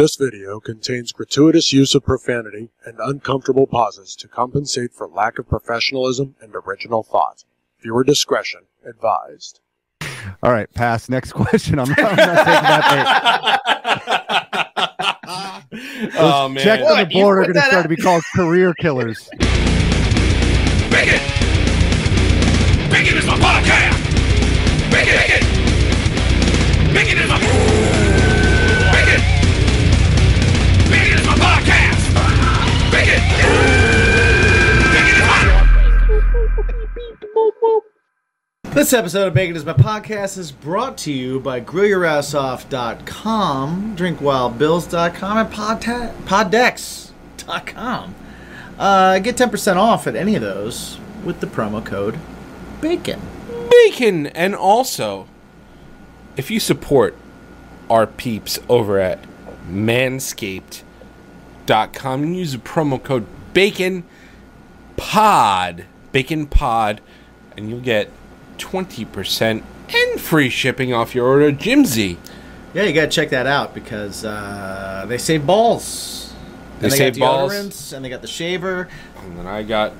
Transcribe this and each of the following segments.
This video contains gratuitous use of profanity and uncomfortable pauses to compensate for lack of professionalism and original thought. Viewer discretion advised. All right, pass. Next question. I'm not, I'm not taking that bait. oh Those checks on the board are going to start to be called career killers. Bacon! Bacon is my podcast! Bacon! Bacon! Bacon is This episode of Bacon is My Podcast is brought to you by GrillYourAssOff.com, DrinkWildBills.com, and Podta- Poddex.com. Uh, get 10% off at any of those with the promo code BACON. bacon and also if you support our peeps over at manscaped.com and use the promo code bacon pod bacon pod and you'll get 20% and free shipping off your order jimsy Yeah, you gotta check that out because uh, they save balls. They and they save got balls. and they got the shaver. and then i got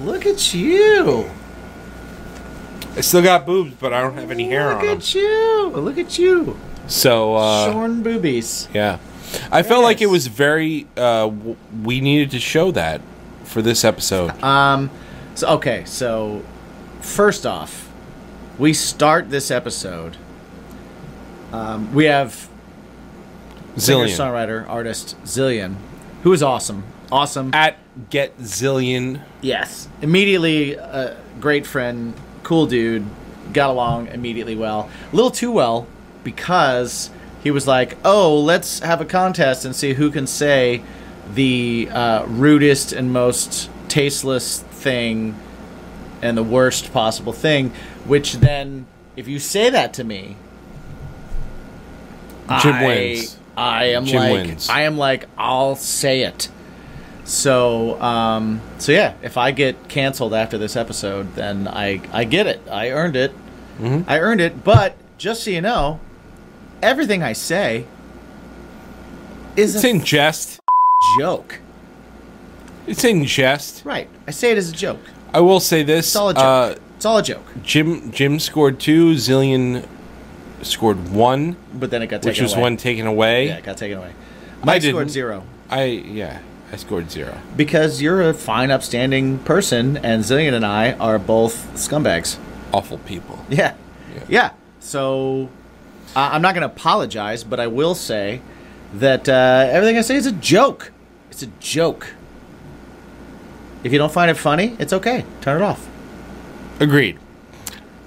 Look at you! i still got boobs but i don't have any hair Look on them Look at you! Look at you! so uh Shorn boobies. Yeah, I felt like it was very. Uh, w- we needed to show that for this episode. Um, so okay, so first off, we start this episode. Um, we have singer, Zillion songwriter, artist Zillion, who is awesome, awesome. at Get Zillion. Yes, immediately a great friend, cool dude, got along immediately well. A little too well because he was like, "Oh, let's have a contest and see who can say the uh, rudest and most tasteless thing and the worst possible thing." Which then, if you say that to me, Jim I, wins. I am Jim like, wins. I am like, I'll say it. So, um, so yeah, if I get canceled after this episode, then I, I get it. I earned it. Mm-hmm. I earned it. But just so you know, everything I say is It's a in jest. joke. It's in jest. Right. I say it as a joke. I will say this: It's all a joke. uh, it's all a joke. Jim Jim scored two. Zillion scored one, But then it got taken away. which was away. one taken away. Yeah, it got taken away. Mike scored didn't. zero. I yeah, I scored zero. Because you're a fine, upstanding person, and Zillion and I are both scumbags. Awful people. Yeah. Yeah. Yeah. So uh, I'm not going to apologize, but I will say that uh, everything I say is a joke. It's a joke. If you don't find it funny, it's okay. Turn it off. Agreed.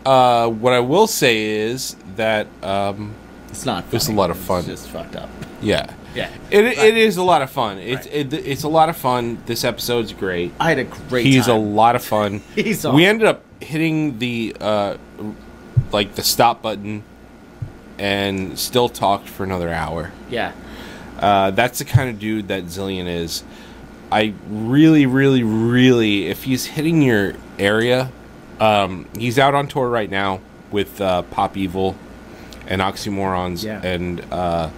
Uh, what I will say is that um, It's not. Funny. It's a lot of fun. It's just fucked up. yeah. Yeah. It, it is a lot of fun. It's it, it's a lot of fun. This episode's great. I had a great He's a lot of fun. He's We ended up hitting the uh, like the stop button, and still talked for another hour. yeah. Uh, that's the kind of dude that Zillion is. I really, really, really, if he's hitting your area, um, he's out on tour right now with uh, Pop Evil and Oxymorrons. Yeah. And uh,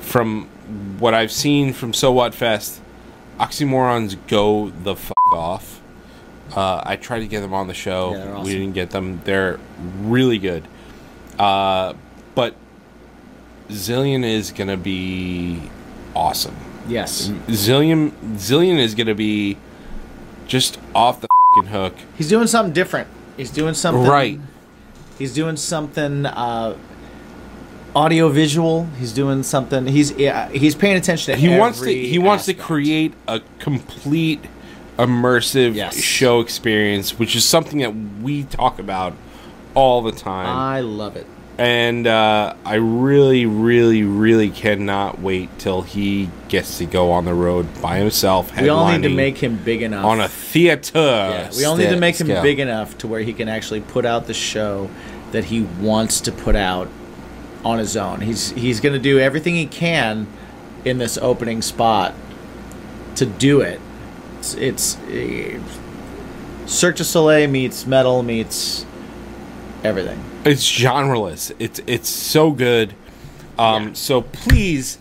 from what I've seen from So What Fest, Oxymorrons go the fuck off. Uh, I tried to get them on the show. Yeah, awesome. We didn't get them. They're really good. Uh, but Zillion is going to be awesome. Yes. Zillion Zillion is gonna be just off the fucking hook. He's doing something different. He's doing something. Right. He's doing something uh, audio visual. He's doing something. He's yeah, he's paying attention to. He wants to he wants to create a complete immersive Yes. show experience, which is something that we talk about all the time. I love it. And uh, I really, really, really cannot wait till he gets to go on the road by himself. We all need to make him big enough on a theater. Yeah, we all need to make him scale. big enough to where he can actually put out the show that he wants to put out on his own. He's he's going to do everything he can in this opening spot to do it. It's, it's uh, Cirque du Soleil meets metal meets everything. It's genreless. It's it's so good. Um, Yeah. So please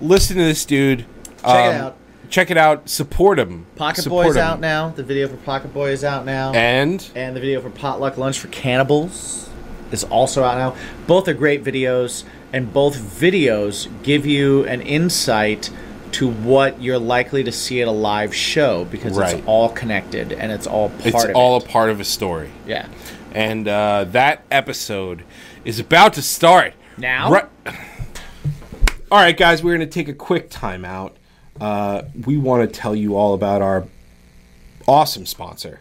listen to this dude. Check it out. Check it out. Support him. Pocket Support Boy's him. out now. The video for Pocket Boy is out now. And and the video for Potluck Lunch for Cannibals is also out now. Both are great videos, and both videos give you an insight to what you're likely to see at a live show because Right. it's all connected and it's all part it's of all it. a part of a story. yeah. And uh, that episode is about to start. Now? Right. All right, guys, we're going to take a quick timeout. Uh, we want to tell you all about our awesome sponsor,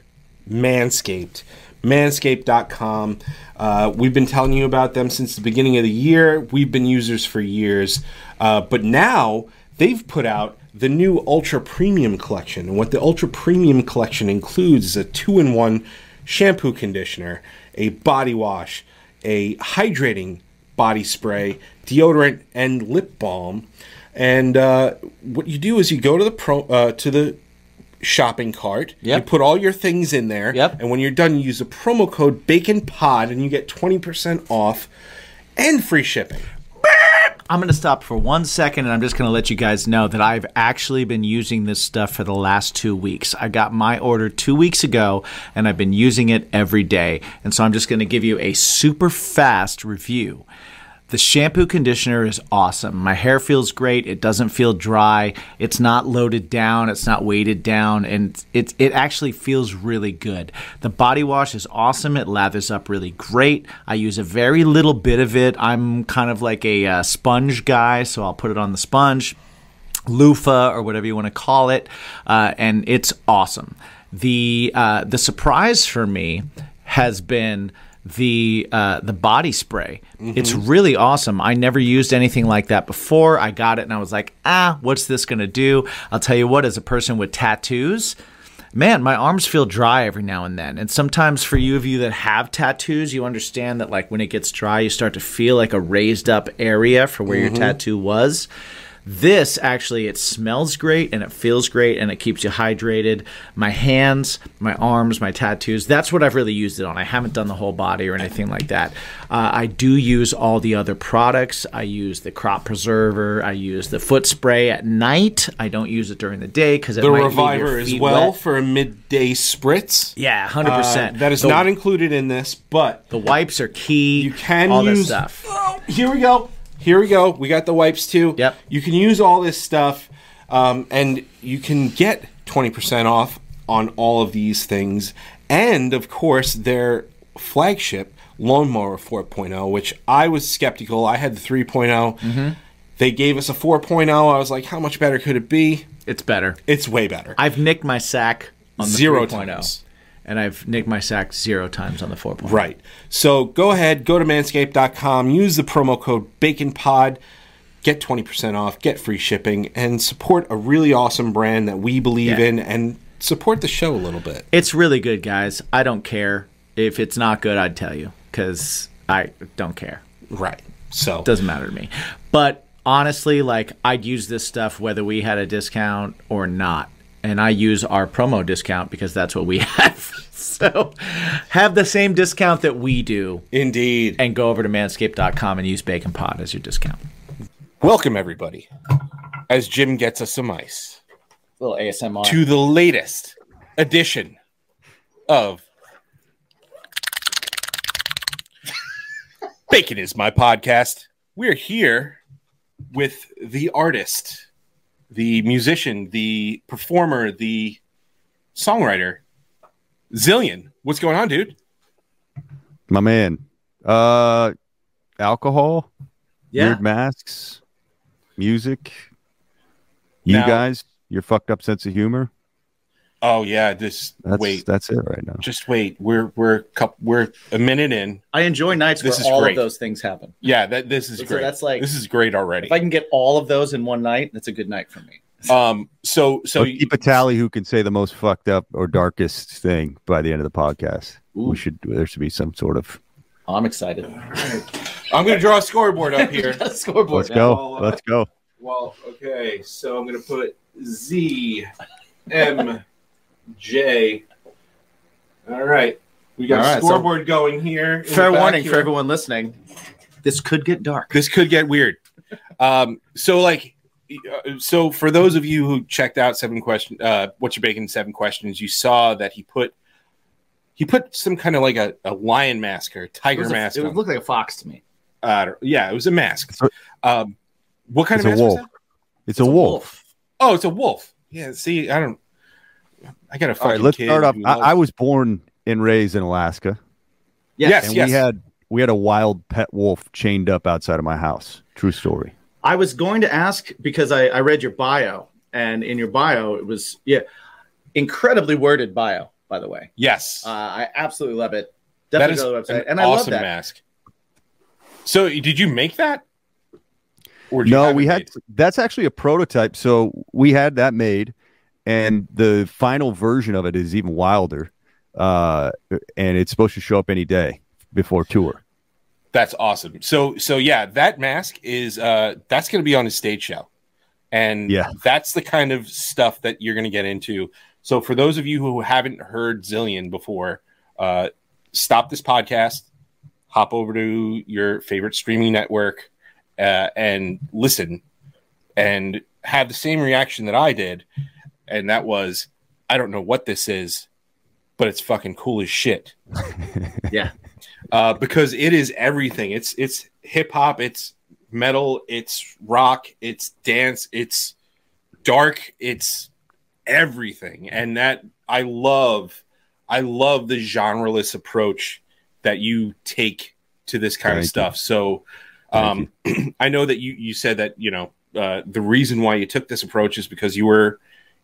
Manscaped. Manscaped.com. Uh, we've been telling you about them since the beginning of the year. We've been users for years. Uh, but now they've put out the new Ultra Premium Collection. And what the Ultra Premium Collection includes is a two in one shampoo conditioner, a body wash, a hydrating body spray, deodorant, and lip balm. And uh, what you do is you go to the pro uh, to the shopping cart. Yep. You put all your things in there. Yep. And when you're done, you use the promo code Bacon Pod, and you get twenty percent off and free shipping. I'm going to stop for one second and I'm just going to let you guys know that I've actually been using this stuff for the last two weeks. I got my order two weeks ago and I've been using it every day. And so I'm just going to give you a super fast review. The shampoo conditioner is awesome. My hair feels great. It doesn't feel dry. It's not loaded down. It's not weighted down, and it it actually feels really good. The body wash is awesome. It lathers up really great. I use a very little bit of it. I'm kind of like a uh, sponge guy, so I'll put it on the sponge loofah or whatever you want to call it, uh, and it's awesome. The uh, the surprise for me has been the uh, the body spray. It's really awesome. I never used anything like that before. I got it and I was like, ah, what's this gonna do? I'll tell you what, as a person with tattoos. Man, my arms feel dry every now and then. And sometimes for you of you that have tattoos, you understand that like when it gets dry, you start to feel like a raised up area for where your tattoo was. This actually it smells great and it feels great and it keeps you hydrated. My hands, my arms, my tattoos, that's what I've really used it on. I haven't done the whole body or anything like that. Uh, I do use all the other products. I use the crop preserver, I use the foot spray at night. I don't use it during the day it The Reviver as well wet. for a midday spritz. Yeah, 100%. Uh, that is The- not included in this, but The wipes are key. You can all this use- stuff. here we go. Here we go. We got the wipes too. Yep. You can use all this stuff, um, and you can get twenty percent off on all of these things, and of course their flagship lawnmower 4.0, which I was skeptical. I had the 3 They gave us a 4.0. I was like, how much better could it be? It's better. It's way better. I've nicked my sack on the Zero 3.0, times. And I've nicked my sack zero times on the 4.0. point. Right. So go ahead, go to manscaped.com, use the promo code BACONPOD, get 20% off, get free shipping, and support a really awesome brand that we believe Yeah. in and support the show a little bit. It's really good, guys. I don't care if it's not good. I'd tell you because I don't care. Right. So it Doesn't matter to me. But honestly, like I'd use this stuff whether we had a discount or not. And I use our promo discount because that's what we have. so have the same discount that we do indeed. and go over to manscaped.com and use Bacon Pod as your discount. Welcome everybody. As Jim gets us some ice little ASMR. to the latest edition of Bacon is my podcast. We're here with the artist, the musician, the performer, the songwriter, Zillion. What's going on, dude? My man. Uh alcohol, yeah. weird masks, music. You Now- guys, your fucked up sense of humor. Oh yeah, this That's wait, that's it right now. just wait. We're we're coup- we're a minute in. I enjoy nights This where is all great. of those things happen. Yeah, that this is So great. that's like- this is great already. If I can get all of those in one night, that's a good night for me. Um, so so Let's keep a tally who can say the most fucked up or darkest thing by the end of the podcast. Ooh. We should there should be some sort of I'm excited. I'm going to draw a scoreboard up here. Scoreboard. let's now. go. Well, uh, Let's go. well, okay, so I'm going to put Z M J. All right, we got All a right, so- scoreboard going here. Fair warning here. for everyone listening. This could get dark. This could get weird. Um, so like uh, so for those of you who checked out seven question, uh, what you're baking seven questions, you saw that he put he put some kind of like a, a lion mask or It, tiger was a- mask. it on. looked like a fox to me. Uh, yeah, it was a mask. Um, what kind It's of a mask was wolf. that? It's, a wolf. Oh, it's a wolf. Yeah. See, I don't. I got a All fucking right, let's kid start off. I, I was born and raised in Alaska, Yes, and yes. we had we had a wild pet wolf chained up outside of my house. True story. I was going to ask because I, I read your bio, and in your bio it was yeah, incredibly worded bio. By the way, yes. uh, I absolutely love it. that Definitely is go to the website, an and I love awesome that. mask. So, did you make that? Or did No, have we it had made? that's actually a prototype. So we had that made, and the final version of it is even wilder. Uh, and it's supposed to show up any day before tour. That's awesome. So so yeah, that mask is uh that's going to be on his stage show. And Yeah. that's the kind of stuff that you're going to get into. So for those of you who haven't heard Zillion before, uh stop this podcast, hop over to your favorite streaming network uh and listen and have the same reaction that I did and that was I don't know what this is, but it's fucking cool as shit Yeah, uh, because it is everything. It's it's hip hop, it's metal, it's rock, it's dance, it's dark, it's everything, and that I love. I love the genreless approach that you take to this kind of Thank you. stuff. So, um, I know that you you said that you know uh, the reason why you took this approach is because you were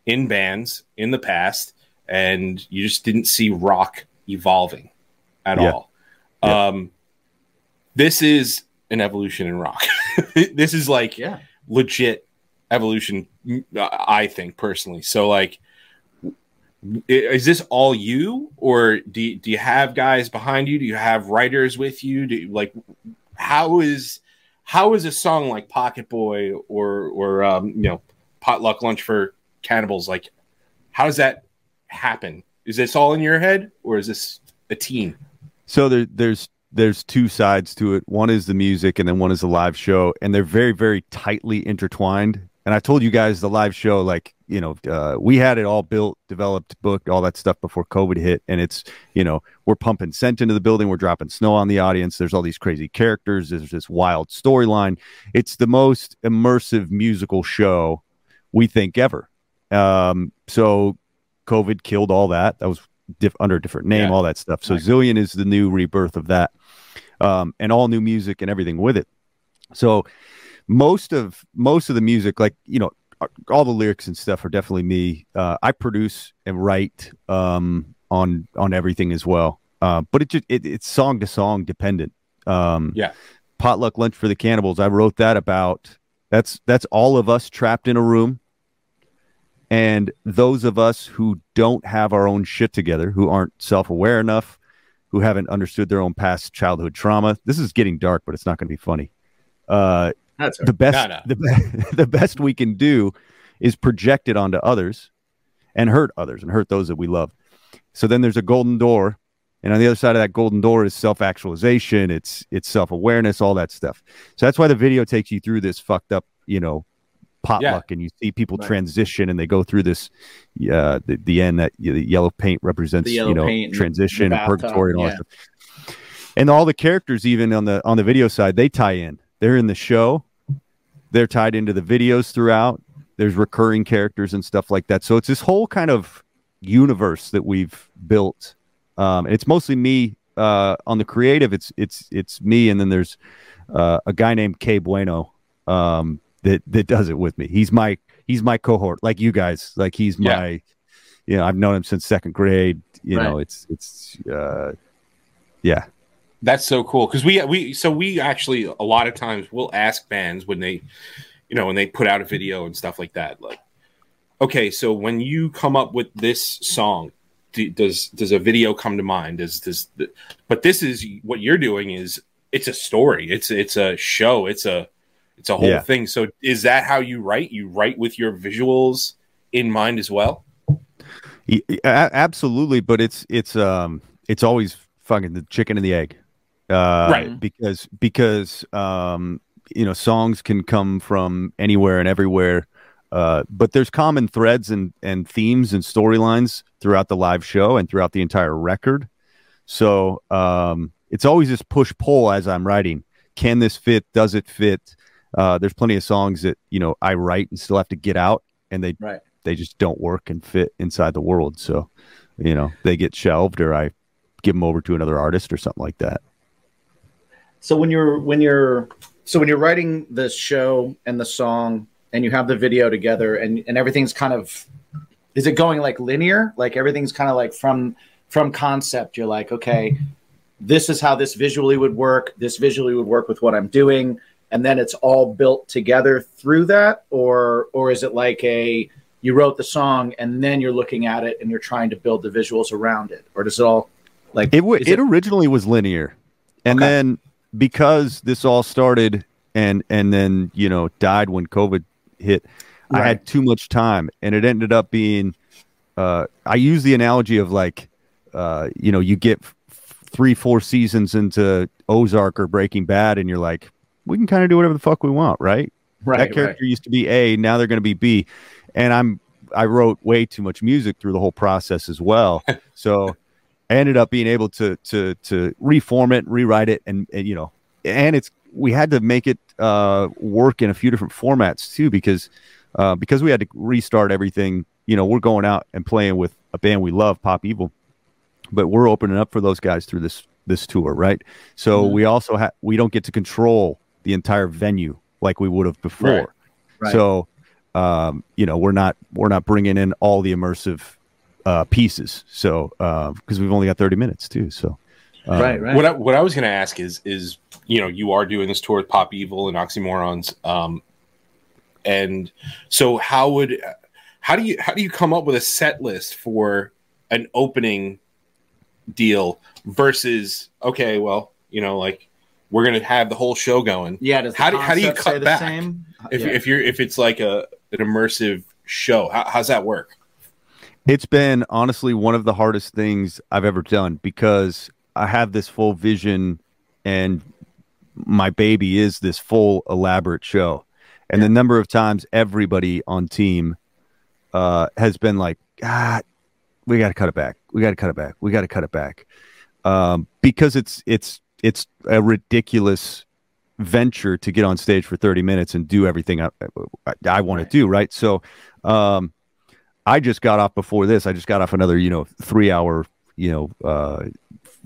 in bands in the past and you just didn't see rock evolving at Yeah. all. Um, this is an evolution in rock. this is like yeah. legit evolution, I think personally. So, like, is this all you, or do you, do you have guys behind you? Do you have writers with you? Do you, like how is how is a song like Pocket Boy or or um, you know Potluck Lunch for Cannibals like? How does that happen? Is this all in your head, or is this a team? So there, there's there's two sides to it. One is the music, and then one is the live show, and they're very very tightly intertwined. And I told you guys the live show, like you know, uh, we had it all built, developed, booked, all that stuff before COVID hit, and it's you know we're pumping scent into the building, we're dropping snow on the audience. There's all these crazy characters. There's this wild storyline. It's the most immersive musical show we think ever. Um, so COVID killed all that. That was diff- under a different name, Yeah. all that stuff. So Right. Zillion is the new rebirth of that, um, and all new music and everything with it. So most of most of the music, like you know, all the lyrics and stuff are definitely me. Uh, I produce and write um, on on everything as well, uh, but it just it, it's song to song dependent. Um, Yeah. potluck lunch for the cannibals. I wrote that about. That's that's all of us trapped in a room and those of us who don't have our own shit together, who aren't self aware enough, who haven't understood their own past childhood trauma. This is getting dark, but it's not going to be funny. Uh, That's the best, No, no. The, the best we can do is project it onto others and hurt others and hurt those that we love. So then there's a golden door, and on the other side of that golden door is self actualization. It's it's self awareness, all that stuff. So that's why the video takes you through this fucked up, you know, potluck, and you see people Right. transition and they go through this. Uh, the the end that the yellow paint represents, yellow you know, paint transition and purgatory and all yeah. that stuff. And all the characters, even on the on the video side, they tie in. They're in the show. They're tied into the videos throughout. There's recurring characters and stuff like that. So it's this whole kind of universe that we've built. Um, and it's mostly me uh, on the creative. It's it's it's me, and then there's uh, a guy named Kay Bueno um, that that does it with me. He's my he's my cohort, like you guys. Like he's Yeah. my, you know, I've known him since second grade. You know, it's it's uh, yeah. That's so cool because we we so we actually a lot of times we'll ask bands when they, you know, when they put out a video and stuff like that. Like, okay, so when you come up with this song, do, does does a video come to mind? Does does the, but this is what you're doing is it's a story. It's it's a show. It's a it's a whole Yeah. thing. So is that how you write? You write with your visuals in mind as well. Y- y- a- absolutely, but it's it's um it's always fucking the chicken and the egg, uh, Right. Because because um you know songs can come from anywhere and everywhere uh, but there's common threads and and themes and storylines throughout the live show and throughout the entire record so um, it's always this push pull as i'm writing can this fit does it fit uh, there's plenty of songs that you know i write and still have to get out and they Right. they just don't work and fit inside the world so you know they get shelved or i give them over to another artist or something like that So when you're when you're so when you're writing the show and the song and you have the video together and and everything's kind of is it going like linear? Like everything's kind of like from from concept. You're like, okay, this is how this visually would work. This visually would work with what I'm doing, and then it's all built together through that, or or is it like a you wrote the song and then you're looking at it and you're trying to build the visuals around it, or does it all like It, w- is it originally was linear, and Okay. then because this all started and and then you know died when COVID hit, I had too much time, and it ended up being. Uh, I use the analogy of like, uh, you know, you get f- three, four seasons into Ozark or Breaking Bad, and you're like, we can kind of do whatever the fuck we want, right? that character used to be A, now they're going to be B, and I'm I wrote way too much music through the whole process as well, so I ended up being able to to to reform it, rewrite it, and, and you know, and it's we had to make it uh, work in a few different formats too because uh, because we had to restart everything. You know, we're going out and playing with a band we love, Pop Evil, but we're opening up for those guys through this this tour, right? So Mhm. we also have we don't get to control the entire venue like we would have before. Right. Right. So, um, you know, we're not we're not bringing in all the immersive uh, pieces. So, because we've only got thirty minutes too. So, um, right, right. What I, what I was going to ask is is you know you are doing this tour with Pop Evil and Oxymorrons, um, and so how would how do you how do you come up with a set list for an opening deal versus okay, well you know like we're going to have the whole show going. Yeah. Does How do- how do you concept cut stay the back? Same? If, Yeah. if you're if it's like a an immersive show, how, how's that work? It's been honestly one of the hardest things I've ever done because I have this full vision and my baby is this full elaborate show. And the number of times everybody on team uh, has been like, ah, we got to cut it back. We got to cut it back. We got to cut it back. Um, because it's, it's, it's a ridiculous venture to get on stage for 30 minutes and do everything I, I, I want Right. to do. Right. So, um, I just got off before this. I just got off another, you know, three hour, you know, uh,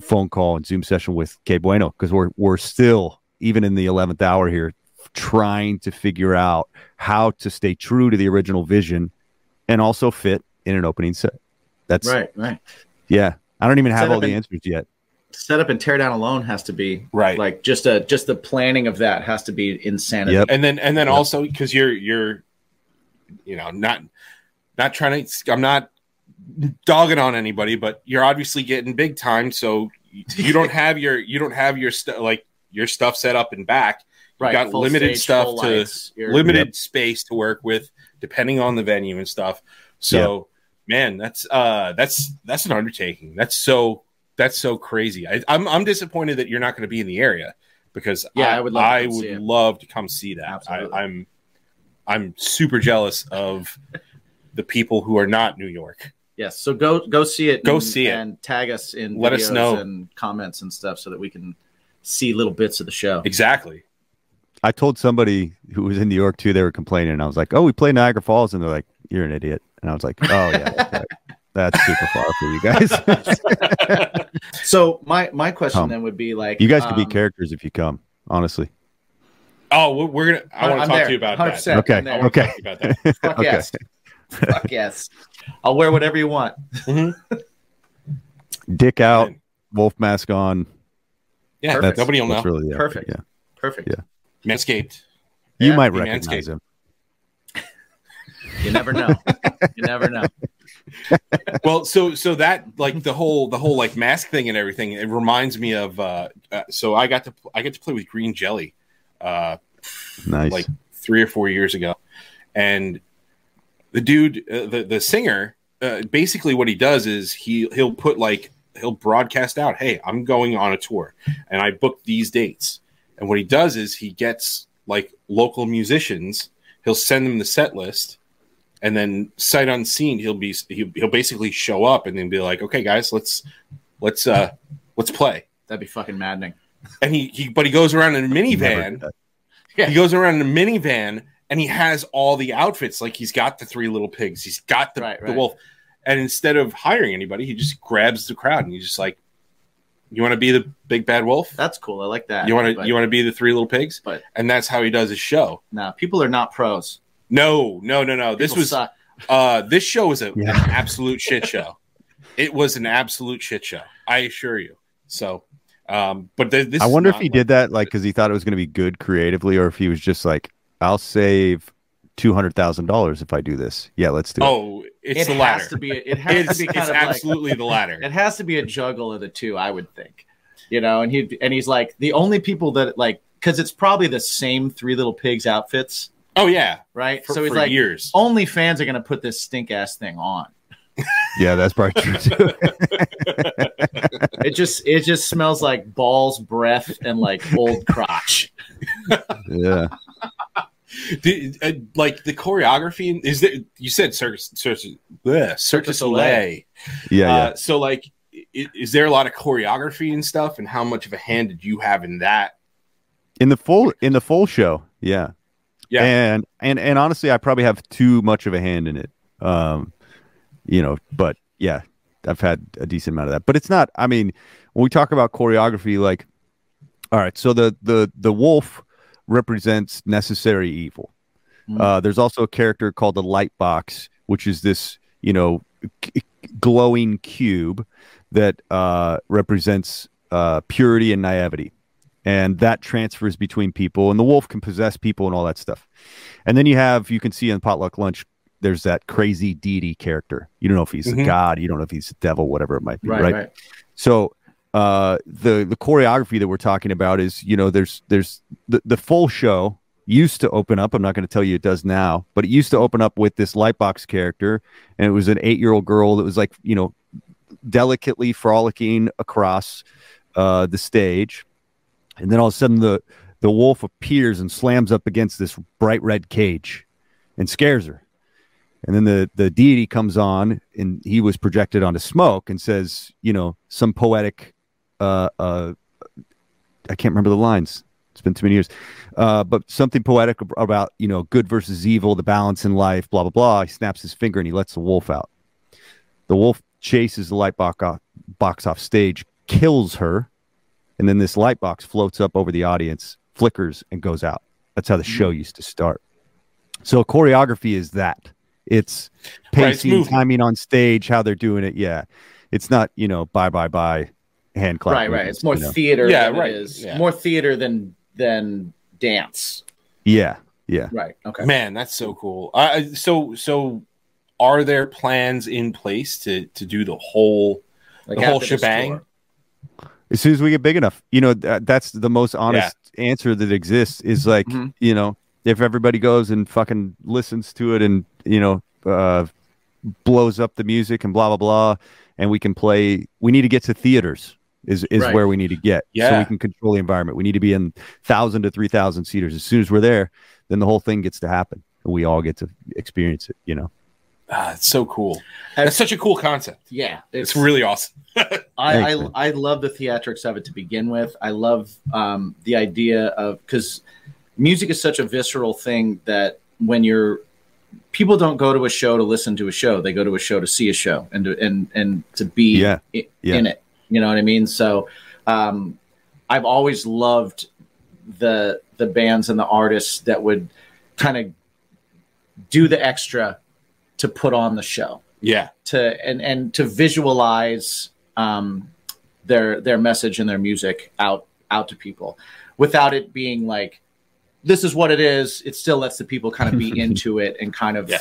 phone call and Zoom session with K Bueno because we're we're still even in the eleventh hour here trying to figure out how to stay true to the original vision and also fit in an opening set. That's right, right. yeah. I don't even have all the answers yet. Setup and tear down alone has to be Right. Like just a just the planning of that has to be insanity. Yep. and then and then Yep. also because you're you're you know not not trying to i'm not dogging on anybody but you're obviously getting big time so you- you don't have your you don't have your stuff like your stuff set up and back you Right, got full limited stage, stuff to lights. You're- limited space to work with depending on the venue and stuff so man that's uh that's that's an undertaking that's so that's so crazy I, i'm i'm disappointed that you're not going to be in the area because Yeah, I, I would love to I come would see love to come see that. I, Absolutely. I'm I'm super jealous of the people who are not New York. Yes. So go go see it. Go and, see it. and tag us in. Let us know. and comments and stuff so that we can see little bits of the show. Exactly. I told somebody who was in New York too, they were complaining. I was like, Oh, we play Niagara Falls, and they're like, You're an idiot. And I was like, Oh yeah, that's, super far for you guys. So my my question Come. then would be like, you guys could be um, characters if you come, honestly. Oh, we're- we're gonna. I want to talk there, to you about 100%. that. Okay, I'm there. I wanna okay. talk to you about that. Fuck Okay. yes. Fuck yes. I'll wear whatever you want. Dick out, wolf mask on. Yeah, Perfect. nobody will know. Really the Perfect. yeah. Perfect. Yeah. Manscaped. Yeah. You Yeah, might recognize Manscaped. him. You never know. you never know. Well so so that like the whole the whole like mask thing and everything it reminds me of uh, uh so i got to i get to play with green jelly uh Nice. like three or four years ago, and the dude, uh, the the singer, uh, basically what he does is he he'll put like he'll broadcast out, "Hey, I'm going on a tour, and I booked these dates." And what he does is he gets like local musicians. He'll send them the set list, and then sight unseen, he'll be he'll, he'll basically show up and then be like, "Okay, guys, let's let's uh let's play." That'd be fucking maddening. And he, he but he goes around in a minivan. Yeah. He goes around in a minivan and he has all the outfits. Like he's got the three little pigs, he's got the, Right, the wolf. And instead of hiring anybody, he just grabs the crowd and he's just like, "You want to be the big bad wolf? That's cool. I like that. You want to you want to be the three little pigs?" But And that's how he does his show. no, people are not pros. No, no, no, no. This People was suck. uh this show was a, Yeah. an absolute shit show. It was an absolute shit show. I assure you. So, um, but th- this I wonder if he like- did that like because he thought it was going to be good creatively, or if he was just like, "I'll save two hundred thousand dollars if I do this." Yeah, let's do it. Oh, it's it the has latter. to be. It has It's, to be it's kind of like absolutely the latter. it has to be a juggle of the two. I would think, you know. And he and he's like the only people that like because it's probably the same Three Little Pigs outfits, Oh yeah, right? for, so he's like, years. only fans are gonna put this stink ass thing on. Yeah, that's probably true too. It just it just smells like balls, breath, and like old crotch. yeah, Did, uh, like the choreography is there? You said circus, circus, bleh, circus du Soleil. yeah, yeah. Uh, so like, i- is there a lot of choreography and stuff? And how much of a hand did you have in that? in the full in the full show, yeah, Yeah. And and and honestly, I probably have too much of a hand in it. Um, you know, but yeah, I've had a decent amount of that. But it's not. I mean, when we talk about choreography, like, all right, so the the the wolf represents necessary evil. Mm. Uh, there's also a character called the light box, which is this, you know, c- glowing cube that uh, represents uh, purity and naivety. And that transfers between people, and the wolf can possess people and all that stuff. And then you have, you can see in Potluck Lunch, there's that crazy deity character. You don't know if he's a Mhm. god, you don't know if he's a devil, whatever it might be, Right, right? right. So uh, the the choreography that we're talking about is, you know, there's there's the, the full show used to open up. I'm not going to tell you it does now, but it used to open up with this Lightbox character, and it was an eight year old girl that was like, you know, delicately frolicking across uh, the stage, and then all of a sudden the the wolf appears and slams up against this bright red cage, and scares her. And then the the deity comes on, and he was projected onto smoke, and says, you know, some poetic, uh, uh, I can't remember the lines. It's been too many years, uh, but something poetic about you know good versus evil, the balance in life, blah blah blah. He snaps his finger and he lets the wolf out. The wolf chases the light box off, box off stage, kills her, and then this light box floats up over the audience, flickers, and goes out. That's how the show used to start. So choreography is that. It's Right, it's pacing, movement. timing on stage, how they're doing it. Yeah, it's not you know bye bye bye hand clap. right, right. It's more you know? theater Yeah, than right. it is Yeah. more theater than than dance. yeah, yeah. Right. Okay. Man, that's so cool. Uh, so so, are there plans in place to to do the whole Like the whole after this shebang? As soon as we get big enough, you know, that, that's the most honest answer that exists. Is like, Mhm. you know, if everybody goes and fucking listens to it and you know, uh, blows up the music and blah blah blah, and we can play. We need to get to theaters. Is is Right. where we need to get. yeah. so we can control the environment. We need to be in thousand to three thousand seaters. As soon as we're there, then the whole thing gets to happen, and we all get to experience it. You know. Ah, it's so cool. That's such a cool concept. Yeah, It's really awesome. I, I. I love the theatrics of it to begin with. I love um, the idea of because music is such a visceral thing that when you're people don't go to a show to listen to a show; they go to a show to see a show and to and and to be Yeah, i- yeah. in it. You know what I mean? So um, I've always loved the the bands and the artists that would kind of do the extra to put on the show Yeah, to and and to visualize um, their their message and their music out out to people without it being like this is what it is it still lets the people kind of be into it and kind of Yeah.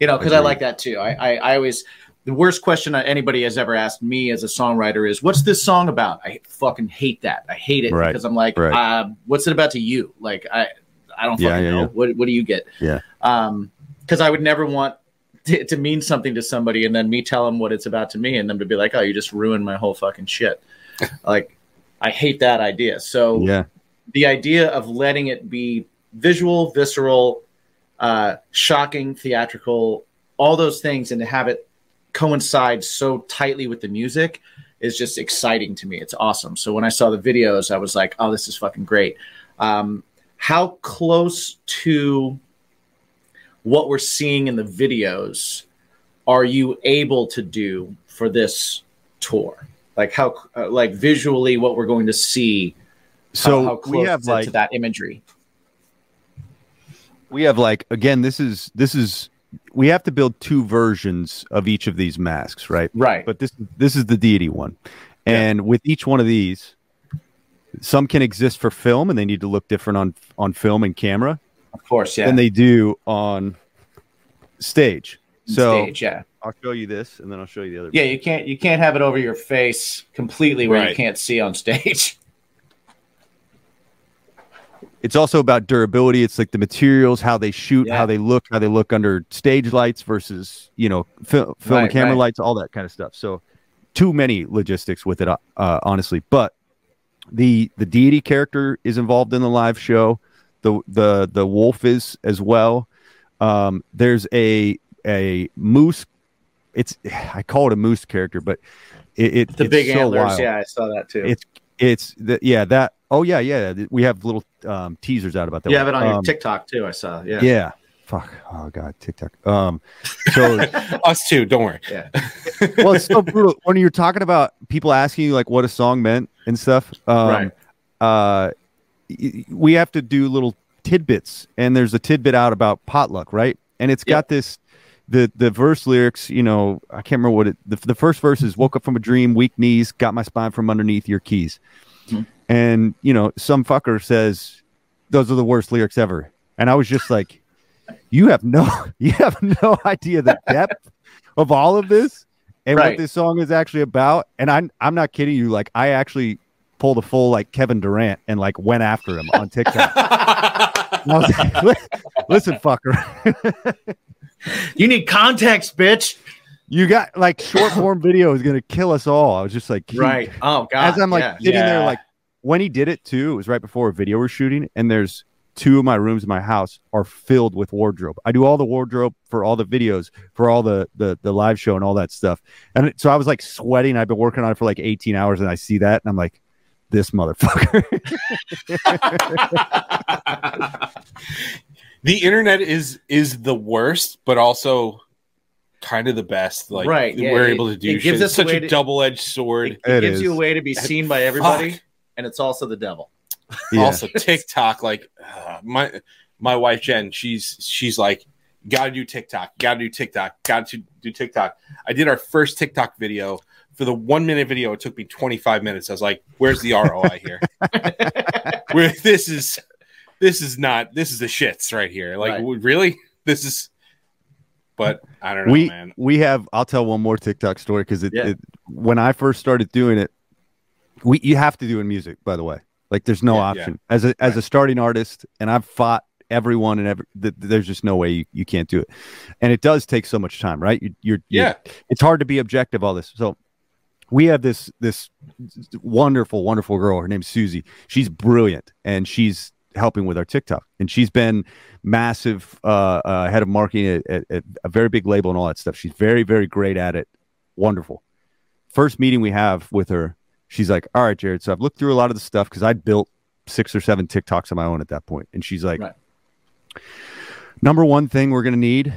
you know because i like that too I, I i always the worst question anybody has ever asked me as a songwriter is what's this song about i fucking hate that i hate it Right. because i'm like Right. uh, what's it about to you like i i don't Yeah, yeah, know yeah. what what do you get Yeah. um because i would never want to, to mean something to somebody and then me tell them what it's about to me and them to be like oh you just ruined my whole fucking shit like i hate that idea so Yeah. the idea of letting it be visual, visceral, uh, shocking, theatrical, all those things, and to have it coincide so tightly with the music is just exciting to me. It's awesome. So when I saw the videos, I was like, "Oh, this is fucking great." Um, how close to what we're seeing in the videos are you able to do for this tour? Like how, uh, like visually, what we're going to see. So how, how close we have like to that imagery. we have like again this is this is we have to build two versions of each of these masks right Right. but this this is the deity one and with each one of these some can exist for film and they need to look different on on film and camera of course, yeah. than they do on stage so Stage, yeah. i'll show you this and then i'll show you the other Yeah, you can't you can't have it over your face completely where you can't see on stage. it's also about durability it's like the materials how they shoot Yeah. how they look how they look under stage lights versus you know fil- film Right, camera right. lights all that kind of stuff so too many logistics with it uh, honestly but the the deity character is involved in the live show the the the wolf is as well um there's a a moose it's i call it a moose character but it, it The it's big so antlers, wild. yeah, I saw that too. it's it's the, yeah that oh yeah yeah we have little um teasers out about that you one. have it on your Um, TikTok too. I saw. Yeah. yeah fuck oh god tiktok um so Us too. Don't worry. Yeah. well it's so brutal when you're talking about people asking you like what a song meant and stuff um Right. uh y- we have to do little tidbits and there's a tidbit out about potluck right? And it's got this the the verse lyrics you know i can't remember what it the, the first verse is woke up from a dream weak knees got my spine from underneath your keys. Mhm. and you know some fucker says those are the worst lyrics ever. And i was just like you have no you have no idea the depth of all of this and what this song is actually about. And i'm i'm not kidding you. Like i actually pulled a full like kevin durant and like went after him on tiktok like, listen fucker You need context, bitch. you got like short form video is gonna kill us all i was just like Right. Oh god. as i'm like yeah. sitting there like when he did it too it was right before a video we're shooting and there's two of my rooms in my house are filled with wardrobe i do all the wardrobe for all the videos for all the the, the live show and all that stuff and so i was like sweating i've been working on it for like 18 hours and i see that and i'm like this motherfucker the internet is is the worst, but also kind of the best. Like Right, yeah, we're it- able to do it gives shit. us It's a such a double edged sword. it, it It gives you a way to be seen by everybody, Fuck. and it's also the devil. Yeah. Also TikTok, like uh, my my wife Jen, she's she's like, gotta do TikTok, gotta do TikTok, gotta do TikTok. I did our first TikTok video. For the one minute video, it took me 25 minutes. I was like, where's the ROI here? Where this is this is not this is the shits right here. Like Right. really? This is but I don't know, we man. we have i'll tell one more tiktok story because it, Yeah. it when i first started doing it we you have to do in music by the way like there's no Yeah, option as a as a starting artist and i've fought everyone and every th- there's just no way you, you can't do it and it does take so much time right you, you're you're- Yeah. it's hard to be objective all this so we have this this wonderful wonderful girl. Her name's susie. She's brilliant and she's helping with our tiktok. And she's been massive uh, uh head of marketing at, at, at a very big label and all that stuff. She's very very great at it. Wonderful. First meeting we have with her she's like all right jared so i've looked through a lot of the stuff because i'd built six or seven tiktoks on my own at that point." and she's like Right. number one thing we're going to need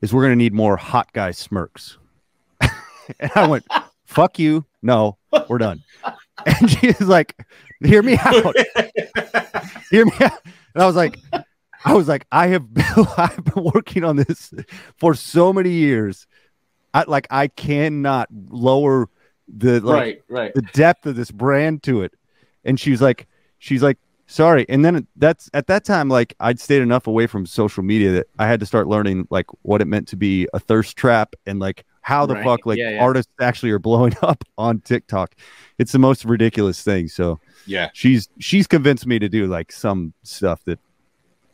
is we're going to need more hot guy smirks. And i went fuck you no we're done and she's like hear me out hear me out and i was like i was like i have been i've been working on this for so many years i like i cannot lower the like right. Right. the depth of this brand to it. And she's like, she's like, sorry. And then that's at that time, like I'd stayed enough away from social media that I had to start learning like what it meant to be a thirst trap and like how the Right. fuck like Yeah, yeah. artists actually are blowing up on TikTok. It's the most ridiculous thing. So Yeah. she's she's convinced me to do like some stuff that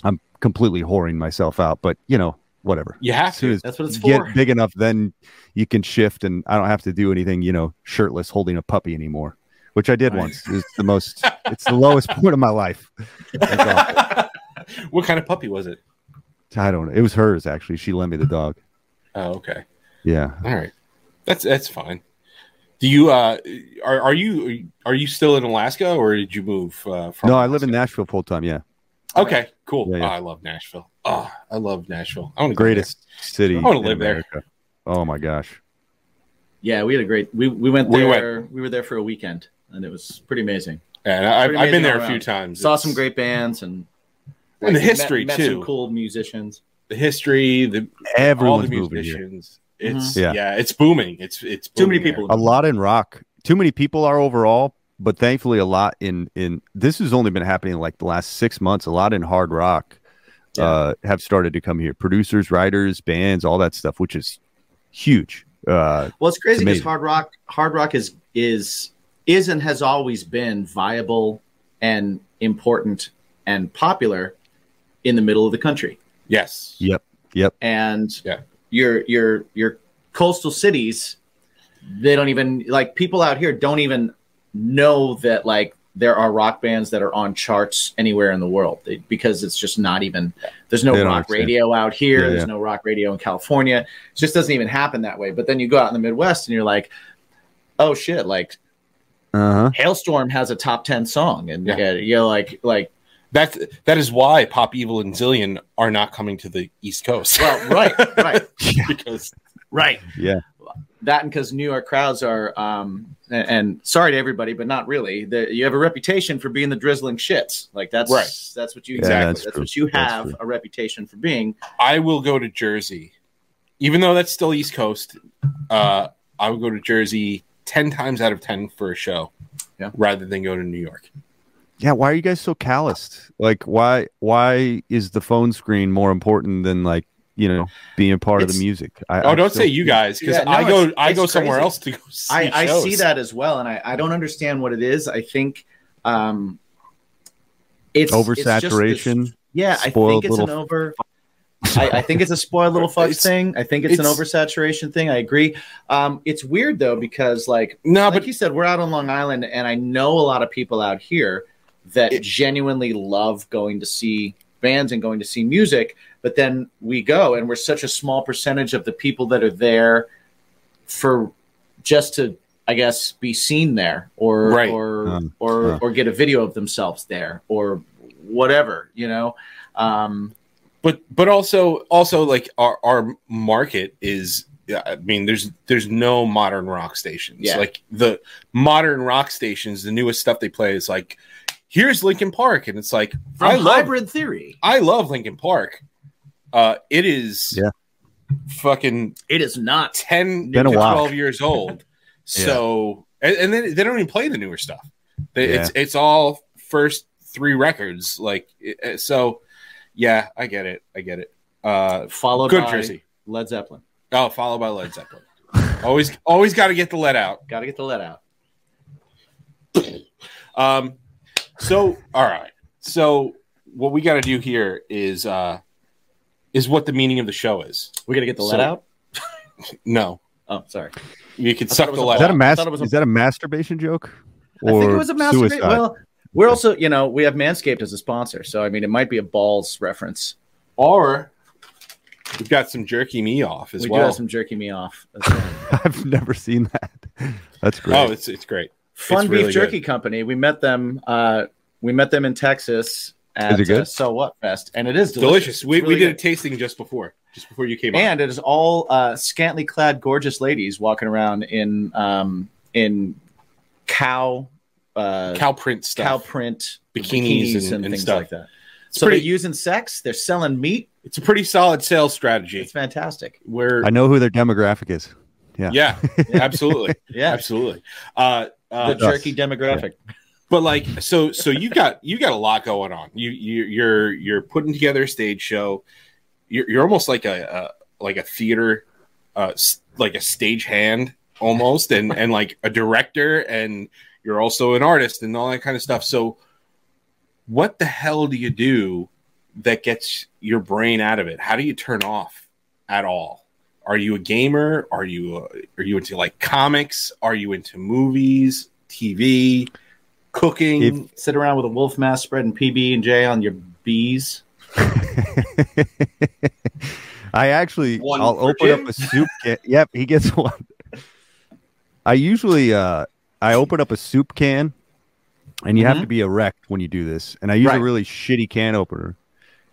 I'm completely whoring myself out. But you know, whatever. You have to. That's what it's you for. get big enough, then you can shift, and I don't have to do anything, you know, shirtless holding a puppy anymore, which I did Right. once. It's the most, it's the lowest point of my life. What kind of puppy was it? I don't know. It was hers actually. She lent me the dog. Oh, okay. Yeah. All right. That's that's fine. Do you uh are are you are you still in Alaska or did you move uh from No, I live in Nashville full time. Yeah. Okay, cool. Yeah, yeah. Oh, I love Nashville. Oh, I love Nashville. I want to Greatest city. I wanna in live there. Oh my gosh. Yeah, we had a great. We we went We there. We, were there for a weekend, and it was pretty amazing. And I, Pretty I've been there all a few times. Saw It's- some great bands and and the history met too. Some cool musicians. The history, the Everyone's all the moving here. musicians. It's Mhm. Yeah. yeah. it's booming. It's it's Too many booming there. people. A lot in rock. Too many people are overall, but thankfully a lot in in this has only been happening like the last six months. A lot in hard rock uh, have started to come here. Producers, writers, bands, all that stuff, which is huge. Uh, Well, it's crazy because hard rock, hard rock is is is and has always been viable and important and popular in the middle of the country. Yes. yep, yep. And Yeah. Your your your coastal cities, they don't even like people out here don't even know that like there are rock bands that are on charts anywhere in the world they, because it's just not even there's no rock understand. radio out here Yeah, there's yeah. no rock radio in california it just doesn't even happen that way but then you go out in the midwest and you're like oh shit like Uh huh. Halestorm has a top 10 song and Yeah. yeah. you're like like That's that is why Pop Evil and Zillion are not coming to the East Coast. well right right because right Yeah. that and because New York crowds are, um, and, and sorry to everybody, but not really. The, you have a reputation for being the drizzling shits. Like that's Right. That's what you Yeah, exactly. that's That's, what you have a reputation for being. I will go to Jersey, even though that's still East Coast. Uh, I would go to Jersey ten times out of ten for a show, Yeah. rather than go to New York. Yeah. Why are you guys so calloused? Like, why why is the phone screen more important than like you know being part of the music? I, Oh, I don't still- say you guys because Yeah, no, I go it's- I it's go somewhere crazy. else to go see I, I see that as well, and I, I don't understand what it is. I think um, it's it's just this- Oversaturation. yeah, I think it's an over. I, I think it's a spoiled little fucks It's- thing. I think it's, an it's- oversaturation thing. I agree. Um, it's weird though because like No, like but you said, we're out on Long Island, and I know a lot of people out here that It- genuinely love going to see bands and going to see music. But then we go, and we're such a small percentage of the people that are there for just to, I guess, be seen there, or Right. or Um, or uh. or get a video of themselves there, or whatever, you know. Um, but but also also like our our market is I mean there's there's no modern rock stations. Yeah. Like the modern rock stations, the newest stuff they play is like here's Linkin Park and it's like from I love Hybrid Theory, I love Linkin Park. Uh it is Yeah. fucking it is not 10 Been a to while. 12 years old. So and, and then they don't even play the newer stuff. They, It's it's all first three records like so yeah, I get it. I get it. Uh followed good by Jersey. Led Zeppelin. Oh, followed by Led Zeppelin. always, always got to get the let out. Got to get the let out. Um, so all right. So what we got to do here is uh, is what the meaning of the show is. We got to get the So- let out. No, Oh, sorry. you can suck the a let Is that a out. mas- thought it was a- Is that a masturbation joke? I think it was a masturbation. Well, we're also, you know, we have Manscaped as a sponsor, so I mean, it might be a balls reference. Or we've got some jerky me off as we do well. have some jerky me off. as well. I've never seen that. That's great. oh, it's it's great. Fun It's Beef really Jerky Company. We met them. Uh, we met them in Texas at Is it good? Uh, so what fest, and it is Delicious. delicious. We, It's we really did a tasting just before, just before you came on. and it is all uh, scantily clad, gorgeous ladies walking around in um, in cow uh, Cow print stuff. cow print Bikinis and- and things stuff. like that. It's so pretty- they're using sex. They're selling meat. It's a pretty solid sales strategy. It's fantastic. Where I know who their demographic is. Yeah. yeah, absolutely, Yeah, absolutely. Uh, uh, the jerky demographic. but like so so you got you got a lot going on. You, you you're you're putting together a stage show. You're, you're almost like a, a like a theater uh like a stage hand almost and and like a director and you're also an artist and all that kind of stuff. So what the hell do you do that gets your brain out of it? How do you turn off at all are you a gamer are you uh, are you into like comics are you into movies tv cooking If- Sit around with a wolf mask spreading PB and J on your bees. I actually, One I'll open Jim? up a soup can. Yep, he gets one. I usually, uh, I open up a soup can, and you have to be erect when you do this. And I use Right. a really shitty can opener,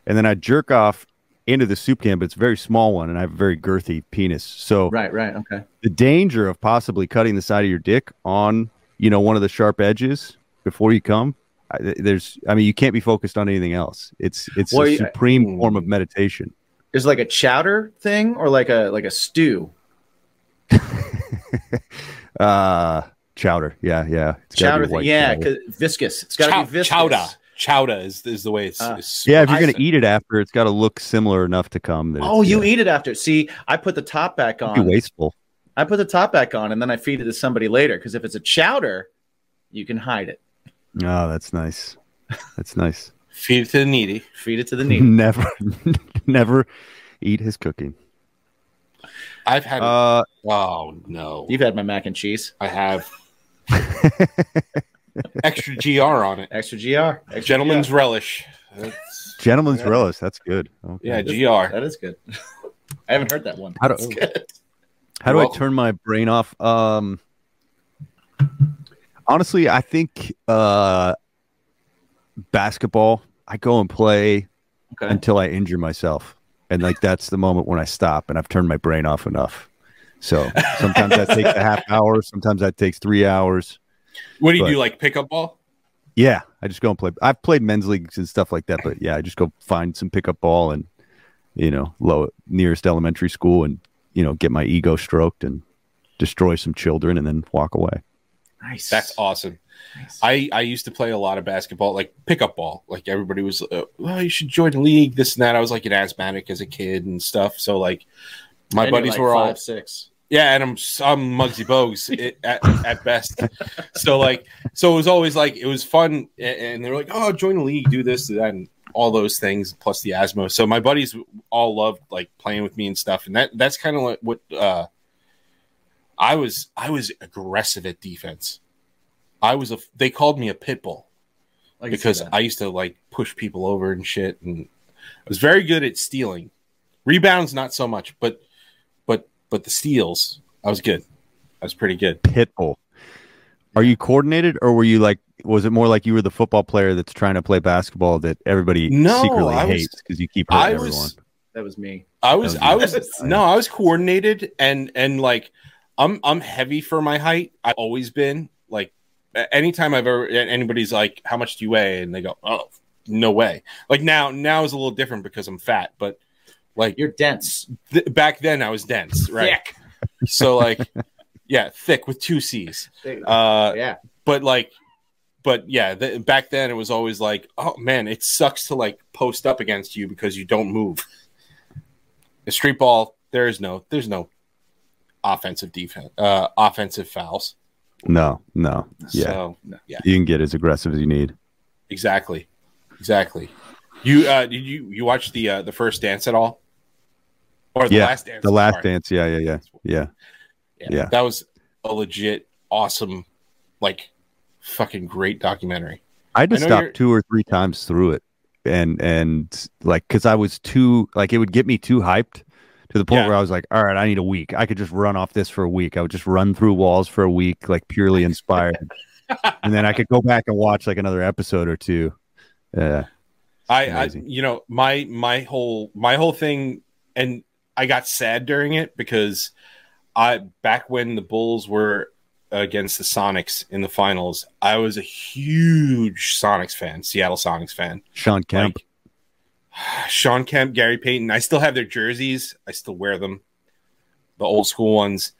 and then I jerk off into the soup can, but it's a very small one, and I have a very girthy penis. So Right, right, okay. the danger of possibly cutting the side of your dick on, you know, one of the sharp edges before you come. I, there's, I mean, you can't be focused on anything else. It's it's Well, a you- supreme form of meditation. Is it like a chowder thing or like a like a stew? Uh chowder. Yeah, yeah. It's Chowder be thing. Yeah, chowder. 'cause viscous. It's got to Chow- be viscous. chowder. Chowder is, is the way it's. Ah. it's- Yeah, if you're gonna eat it after, it's got to look similar enough to come. That Oh, you yeah, eat it after. See, I put the top back be on. wasteful. I put the top back on, and then I feed it to somebody later. Because if it's a chowder, you can hide it. Oh, that's nice. That's nice. Feed it to the needy. Feed it to the needy. never, never eat his cooking. I've had. Uh, oh no, You've had my mac and cheese, I have extra gr on it. extra gr, extra Gentleman's GR. relish. That's, gentleman's Yeah. relish. That's good. Okay. yeah, gr. That is good. I haven't heard that one. How do- That's good. How do I turn my brain off? Um, honestly, I think uh, basketball. I go and play Okay. until I injure myself, and like that's the moment when I stop and I've turned my brain off enough. So sometimes that takes a half hour. Sometimes that takes three hours. What do you But- do? Like pickup ball? Yeah, I just go and play. I've played men's leagues and stuff like that, but yeah, I just go find some pickup ball and you know, low nearest elementary school and you know, get my ego stroked and destroy some children and then walk away. Nice. That's awesome. Nice. I, I used to play a lot of basketball, like pickup ball. Like everybody was, uh, well, you should join the league, this and that. I was like an asthmatic as a kid and stuff. So like, my And buddies like were all six. Yeah, and I'm I'm Muggsy Bogues at, at best. So like, so it was always like it was fun, and they were like, "Oh, join the league, do this, do that, and all those things, plus the asthma." So my buddies all loved like playing with me and stuff, and that that's kind of like what uh, I was. I was aggressive at defense. I was a. They called me a pit bull because. I used to like push people over and shit, and I was very good at stealing. Rebounds, not so much, but but but the steals, I was good. I was pretty good. Pitbull. Are you coordinated or were you like was it more like you were the football player that's trying to play basketball that everybody No, secretly I was- hates because you keep hurting I everyone? that was me. I was That I was was no, I was coordinated and and like I'm I'm heavy for my height. I've always been like anytime I've ever anybody's like how much do you weigh and they go oh no way. Like now now is a little different because I'm fat, but like You're dense. th- back then I was dense, right? Thick. So like yeah, thick with two C's. Uh yeah. but like but yeah the, back then it was always like oh man it sucks to like post up against you because you don't move the street ball there is no there's no offensive defense uh offensive fouls No, no. Yeah. so yeah You can get as aggressive as you need. exactly exactly you uh did you you watch the uh the first dance at all or the Yeah, last dance The last sorry. dance, yeah, yeah, yeah. Yeah. yeah, yeah. that was a legit awesome like fucking great documentary I just I know you're- stopped two or three times through it, and and like because I was too like it would get me too hyped to the point Yeah. where I was like, all right, I need a week. I could just run off this for a week. I would just run through walls for a week, like purely inspired, and then I could go back and watch like another episode or two. Yeah, I, I you know my my whole my whole thing and I got sad during it because I back when the Bulls were against the Sonics in the finals, I was a huge Sonics fan, Seattle Sonics fan. Shawn Kemp. Like Shawn Kemp, Gary Payton. I still have their jerseys. I still wear them. The old school ones.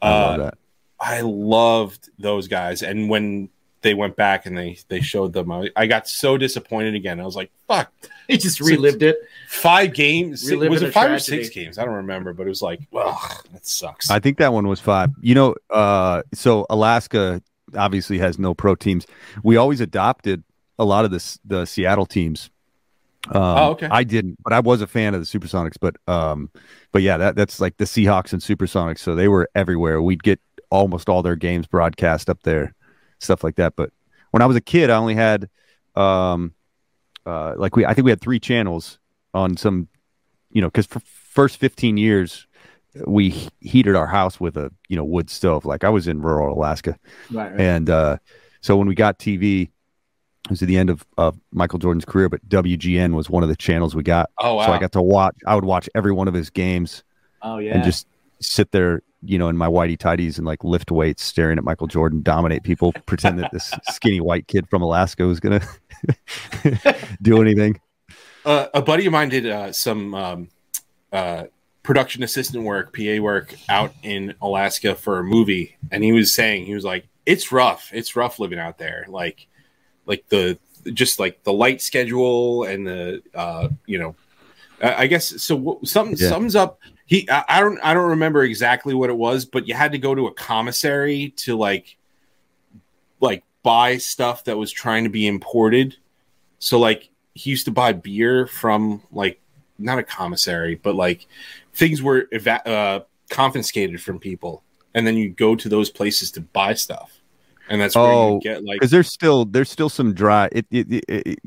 I love Uh, that. I loved those guys. And when they went back and they they showed them, I, I got so disappointed again. I was like, fuck, He just relived it. five games. Reliving was it five or six games? I don't remember, but it was like, well, that sucks. I think that one was five. You know, uh, so Alaska obviously has no pro teams. We always adopted a lot of this the Seattle teams. Um, Oh, okay. I didn't, but I was a fan of the Supersonics. But um, but yeah, that that's like the Seahawks and Supersonics. So they were everywhere. We'd get almost all their games broadcast up there, stuff like that. But when I was a kid, I only had um, uh, like we I think we had three channels, on some, you know, because for first 15 years, we heated our house with a you know wood stove. Like I was in rural Alaska, Right, right. and uh, so when we got TV, it was at the end of, of Michael Jordan's career, but WGN was one of the channels we got. Oh wow. So I got to watch. I would watch every one of his games oh yeah. and just sit there, you know, in my whitey tidies and like lift weights, staring at Michael Jordan dominate people, pretend that this skinny white kid from Alaska was gonna do anything. uh, a buddy of mine did uh, some um, uh, production assistant work, PA work out in Alaska for a movie, and he was saying he was like, "It's rough. It's rough living out there. Like, like the just like the light schedule and the uh, you know, I I guess so. Something Yeah. sums up. He, I, I don't, I don't remember exactly what it was, but you had to go to a commissary to like, like buy stuff that was trying to be imported. So like he used to buy beer from like not a commissary, but like things were eva- uh, confiscated from people, and then you go to those places to buy stuff, and that's where Oh, you get like Because there's still there's still some dry. It, it, it, it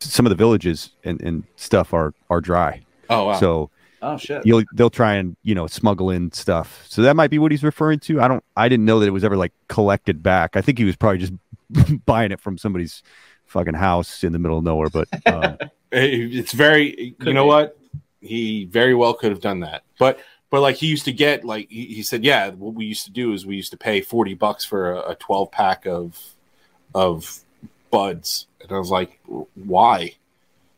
some of the villages and, and stuff are are dry. oh wow. So oh shit. you'll they'll try and you know smuggle in stuff. So that might be what he's referring to. I don't. I didn't know that it was ever like collected back. I think he was probably just buying it from somebody's fucking house in the middle of nowhere. But um, it's very Could you know be. what he very well could have done that but but like he used to get like he, he said yeah what we used to do is we used to pay 40 bucks for a, a 12 pack of of buds and i was like why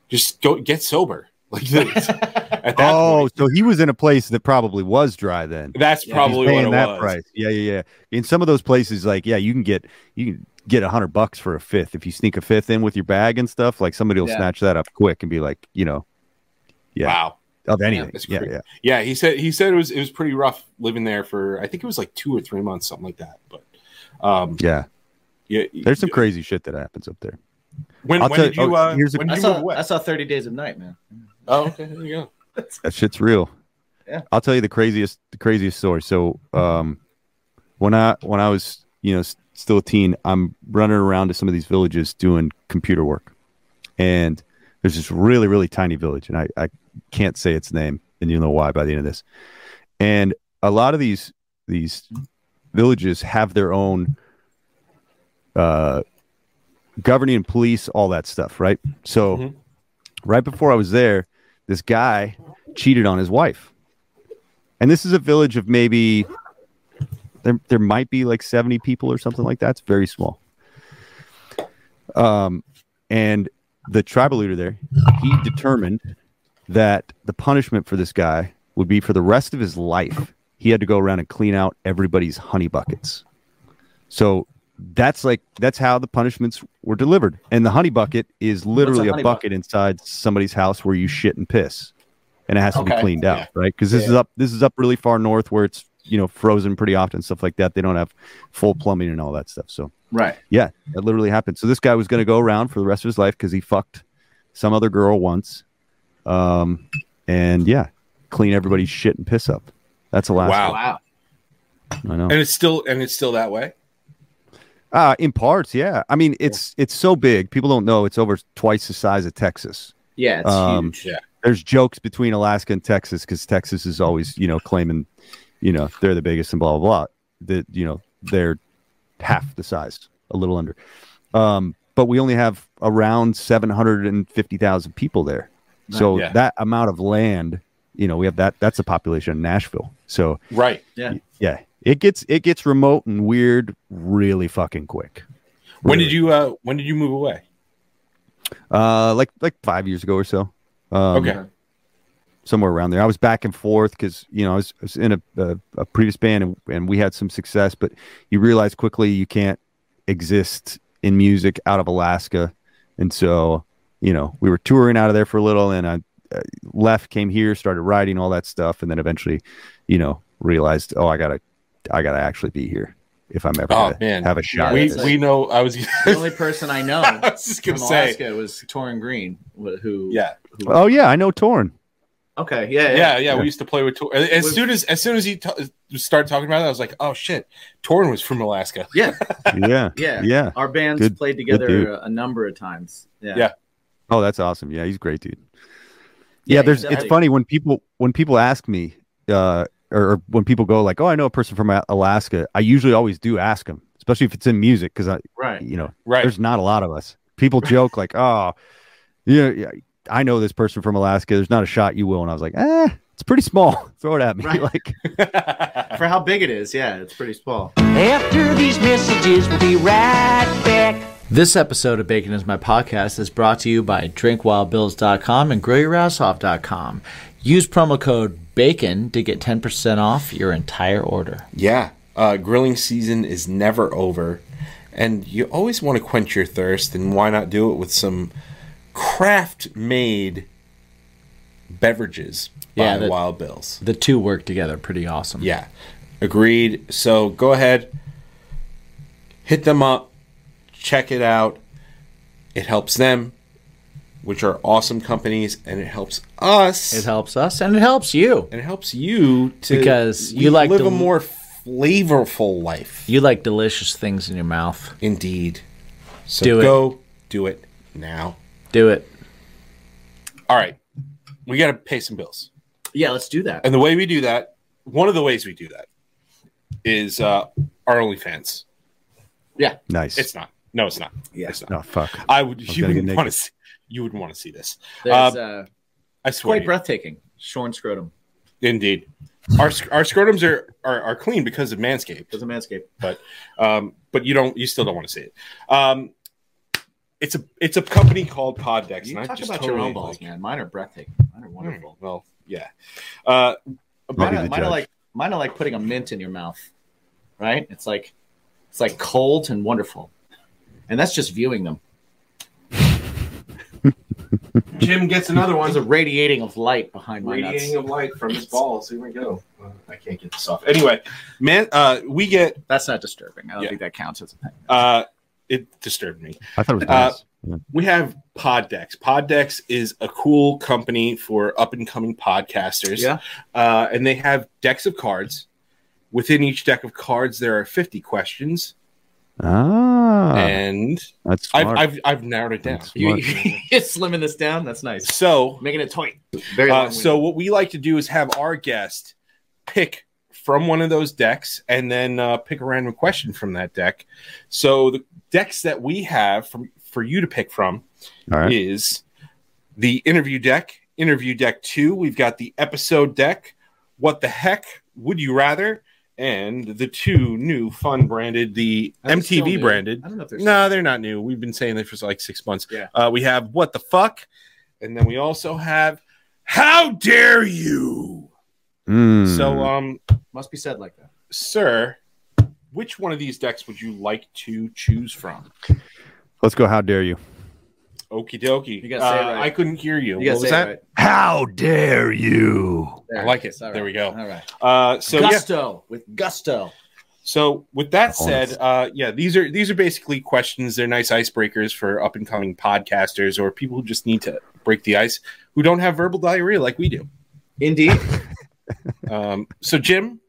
just go get sober like at that oh, point so he was in a place that probably was dry then. that's Yeah, probably He's what paying it that was price. Yeah, yeah, yeah. In some of those places, like yeah, you can get you can get a hundred bucks for a fifth if you sneak a fifth in with your bag and stuff. Like somebody will Yeah. snatch that up quick and be like, you know, yeah, wow of anything. that's Yeah, yeah. yeah he said he said it was it was pretty rough living there for i think it was like two or three months something like that but um Yeah, yeah there's some crazy shit that happens up there. When, I'll when tell did you- you oh, uh here's a- when I you saw I saw Thirty Days of Night, man. oh okay there you go That shit's real. Yeah. I'll tell you the craziest the craziest story. So um when I when I was, you know, still a teen, I'm running around to some of these villages doing computer work. And there's this really, really tiny village, and I, I can't say its name, and you'll know why by the end of this. And a lot of these these villages have their own uh governing police, all that stuff, right? So Mhm. right before I was there, this guy cheated on his wife. And this is a village of maybe there there might be like 70 people or something like that. It's very small. Um and the tribal leader there, he determined that the punishment for this guy would be for the rest of his life. He had to go around and clean out everybody's honey buckets. So that's like that's how the punishments were delivered. And the honey bucket is literally a honey bucket inside somebody's house where you shit and piss. And it has to be cleaned out, Yeah. right? Because this Yeah. is up this is up really far north where it's you know frozen pretty often, stuff like that. They don't have full plumbing and all that stuff. So Right. yeah, that literally happened. So this guy was going to go around for the rest of his life because he fucked some other girl once, um, and yeah, clean everybody's shit and piss up. That's Alaska. Wow. Wow. I know. and it's still and it's still that way Uh, in parts, yeah. I mean, it's it's so big. People don't know it's over twice the size of Texas. Yeah, it's Um, huge. yeah There's jokes between Alaska and Texas because Texas is always, you know, claiming, you know, they're the biggest and blah blah blah. That you know they're half the size, a little under. Um, but we only have around seven hundred and fifty thousand people there. So Yeah. that amount of land, you know, we have that. That's a population of Nashville. So right Yeah. yeah, it gets it gets remote and weird really fucking quick. when did you uh when did you move away Uh, like like five years ago or so. Um, okay somewhere around there. I was back and forth because you know I was, I was in a, a, a previous band and, and we had some success, but you realize quickly you can't exist in music out of Alaska, and so you know we were touring out of there for a little, and I uh, left, came here, started writing all that stuff, and then eventually, you know, realized oh I gotta I gotta actually be here if I'm ever Oh, gonna man. have a shot. we at it's this. we know i was The only person I know I was just gonna say Alaska was Torrin Green, who yeah who- oh yeah, I know Torn. okay, yeah, yeah, yeah, yeah, We used to play with Tor- as With- soon as as soon as he t- started talking about it, I was like, "Oh shit, Torn was from Alaska." yeah, Yeah, yeah. yeah. Our bands Good- played together a, a number of times. Yeah, Yeah. Oh, that's awesome. Yeah, he's great dude. Yeah, Yeah, there's. exactly. It's funny when people when people ask me, uh, or, or when people go like, "Oh, I know a person from Alaska." I usually always do ask them, especially if it's in music, because I, Right. you know, Right. there's not a lot of us. People joke like, "Oh, yeah, yeah, I know this person from Alaska. There's not a shot you will." And I was like, "Eh, it's pretty small. Throw it at me." Right. Like, For how big it is, yeah, it's pretty small. After these messages, we'll be right back. This episode of Bacon is My Podcast is brought to you by drinkwildbills.com and grillyourass.off.com. Use promo code BACON to get 10% off your entire order. Yeah, uh, grilling season is never over, and you always want to quench your thirst. And why not do it with some craft-made beverages by Yeah, that- Wild Bills? The two work together pretty awesome. Yeah, agreed. So go ahead, hit them up, check it out. It helps them, which are awesome companies, and it helps us. It helps us and it helps you. and it helps you to Because you like live to- a more flavorful life. You like delicious things in your mouth. Indeed. So Do it. go do it now. Do it. All right. We got to pay some bills. Yeah, let's do that. And the way we do that, one of the ways we do that is uh, our OnlyFans. Yeah. nice. It's not. No, it's not. Yeah. It's not. no fuck. I would. was You gonna would get want to see. You would want to see this. There's, Uh, uh, I swear. quite breathtaking. Shorn scrotum. Indeed. Our our scrotums are, are are clean because of Manscaped. Does a manscape. but um, but you don't you still don't want to see it. Um, it's a it's a company called Poddex. You and I talk just about your own balls, like- man. Mine are breathtaking. Mine are Hmm, wonderful. Well, yeah. Uh, Mine, are, mine are like mine are like putting a mint in your mouth, right? It's like it's like cold and wonderful, and that's just viewing them. Jim gets another There's one. a radiating of light behind my nuts. Radiating of light from his balls. Here we go. Uh, I can't get this off. Anyway, man, uh, we get That's not disturbing. I don't Yeah. think that counts as a thing. uh, it disturbed me. I thought it was uh, nice. Yeah. We have Poddex. Poddex is a cool company for up and coming podcasters. Yeah. Uh, and they have decks of cards. Within each deck of cards, there are 50 questions. Ah, and that's I've. I've, I've narrowed it down. That's You, you're slimming this down. That's nice. So, Making it tight. Very uh, long. so what we like to do is have our guest pick from one of those decks and then uh, pick a random question from that deck. So the decks that we have from for you to pick from All right. is the interview deck, interview deck two. We've got the episode deck. What the heck would you rather? And the two new fun branded, the Are they MTV branded. I don't know if they're No, they're not new. We've been saying this for like six months. Yeah. Uh, we have what the fuck, and then we also have how dare you. Mm. So, um, must be said like that. sir, which one of these decks would you like to choose from? let's go. How dare you? Okie dokie. You gotta say it Uh, right. I couldn't hear you. You what was that? right. How dare you? I like it. All right. There we go. All right. Uh, so yeah. gusto with gusto. So with that said, uh, yeah, these are these are basically questions. They're nice icebreakers for up and coming podcasters or people who just need to break the ice, who don't have verbal diarrhea like we do. Indeed. Um, so Jim,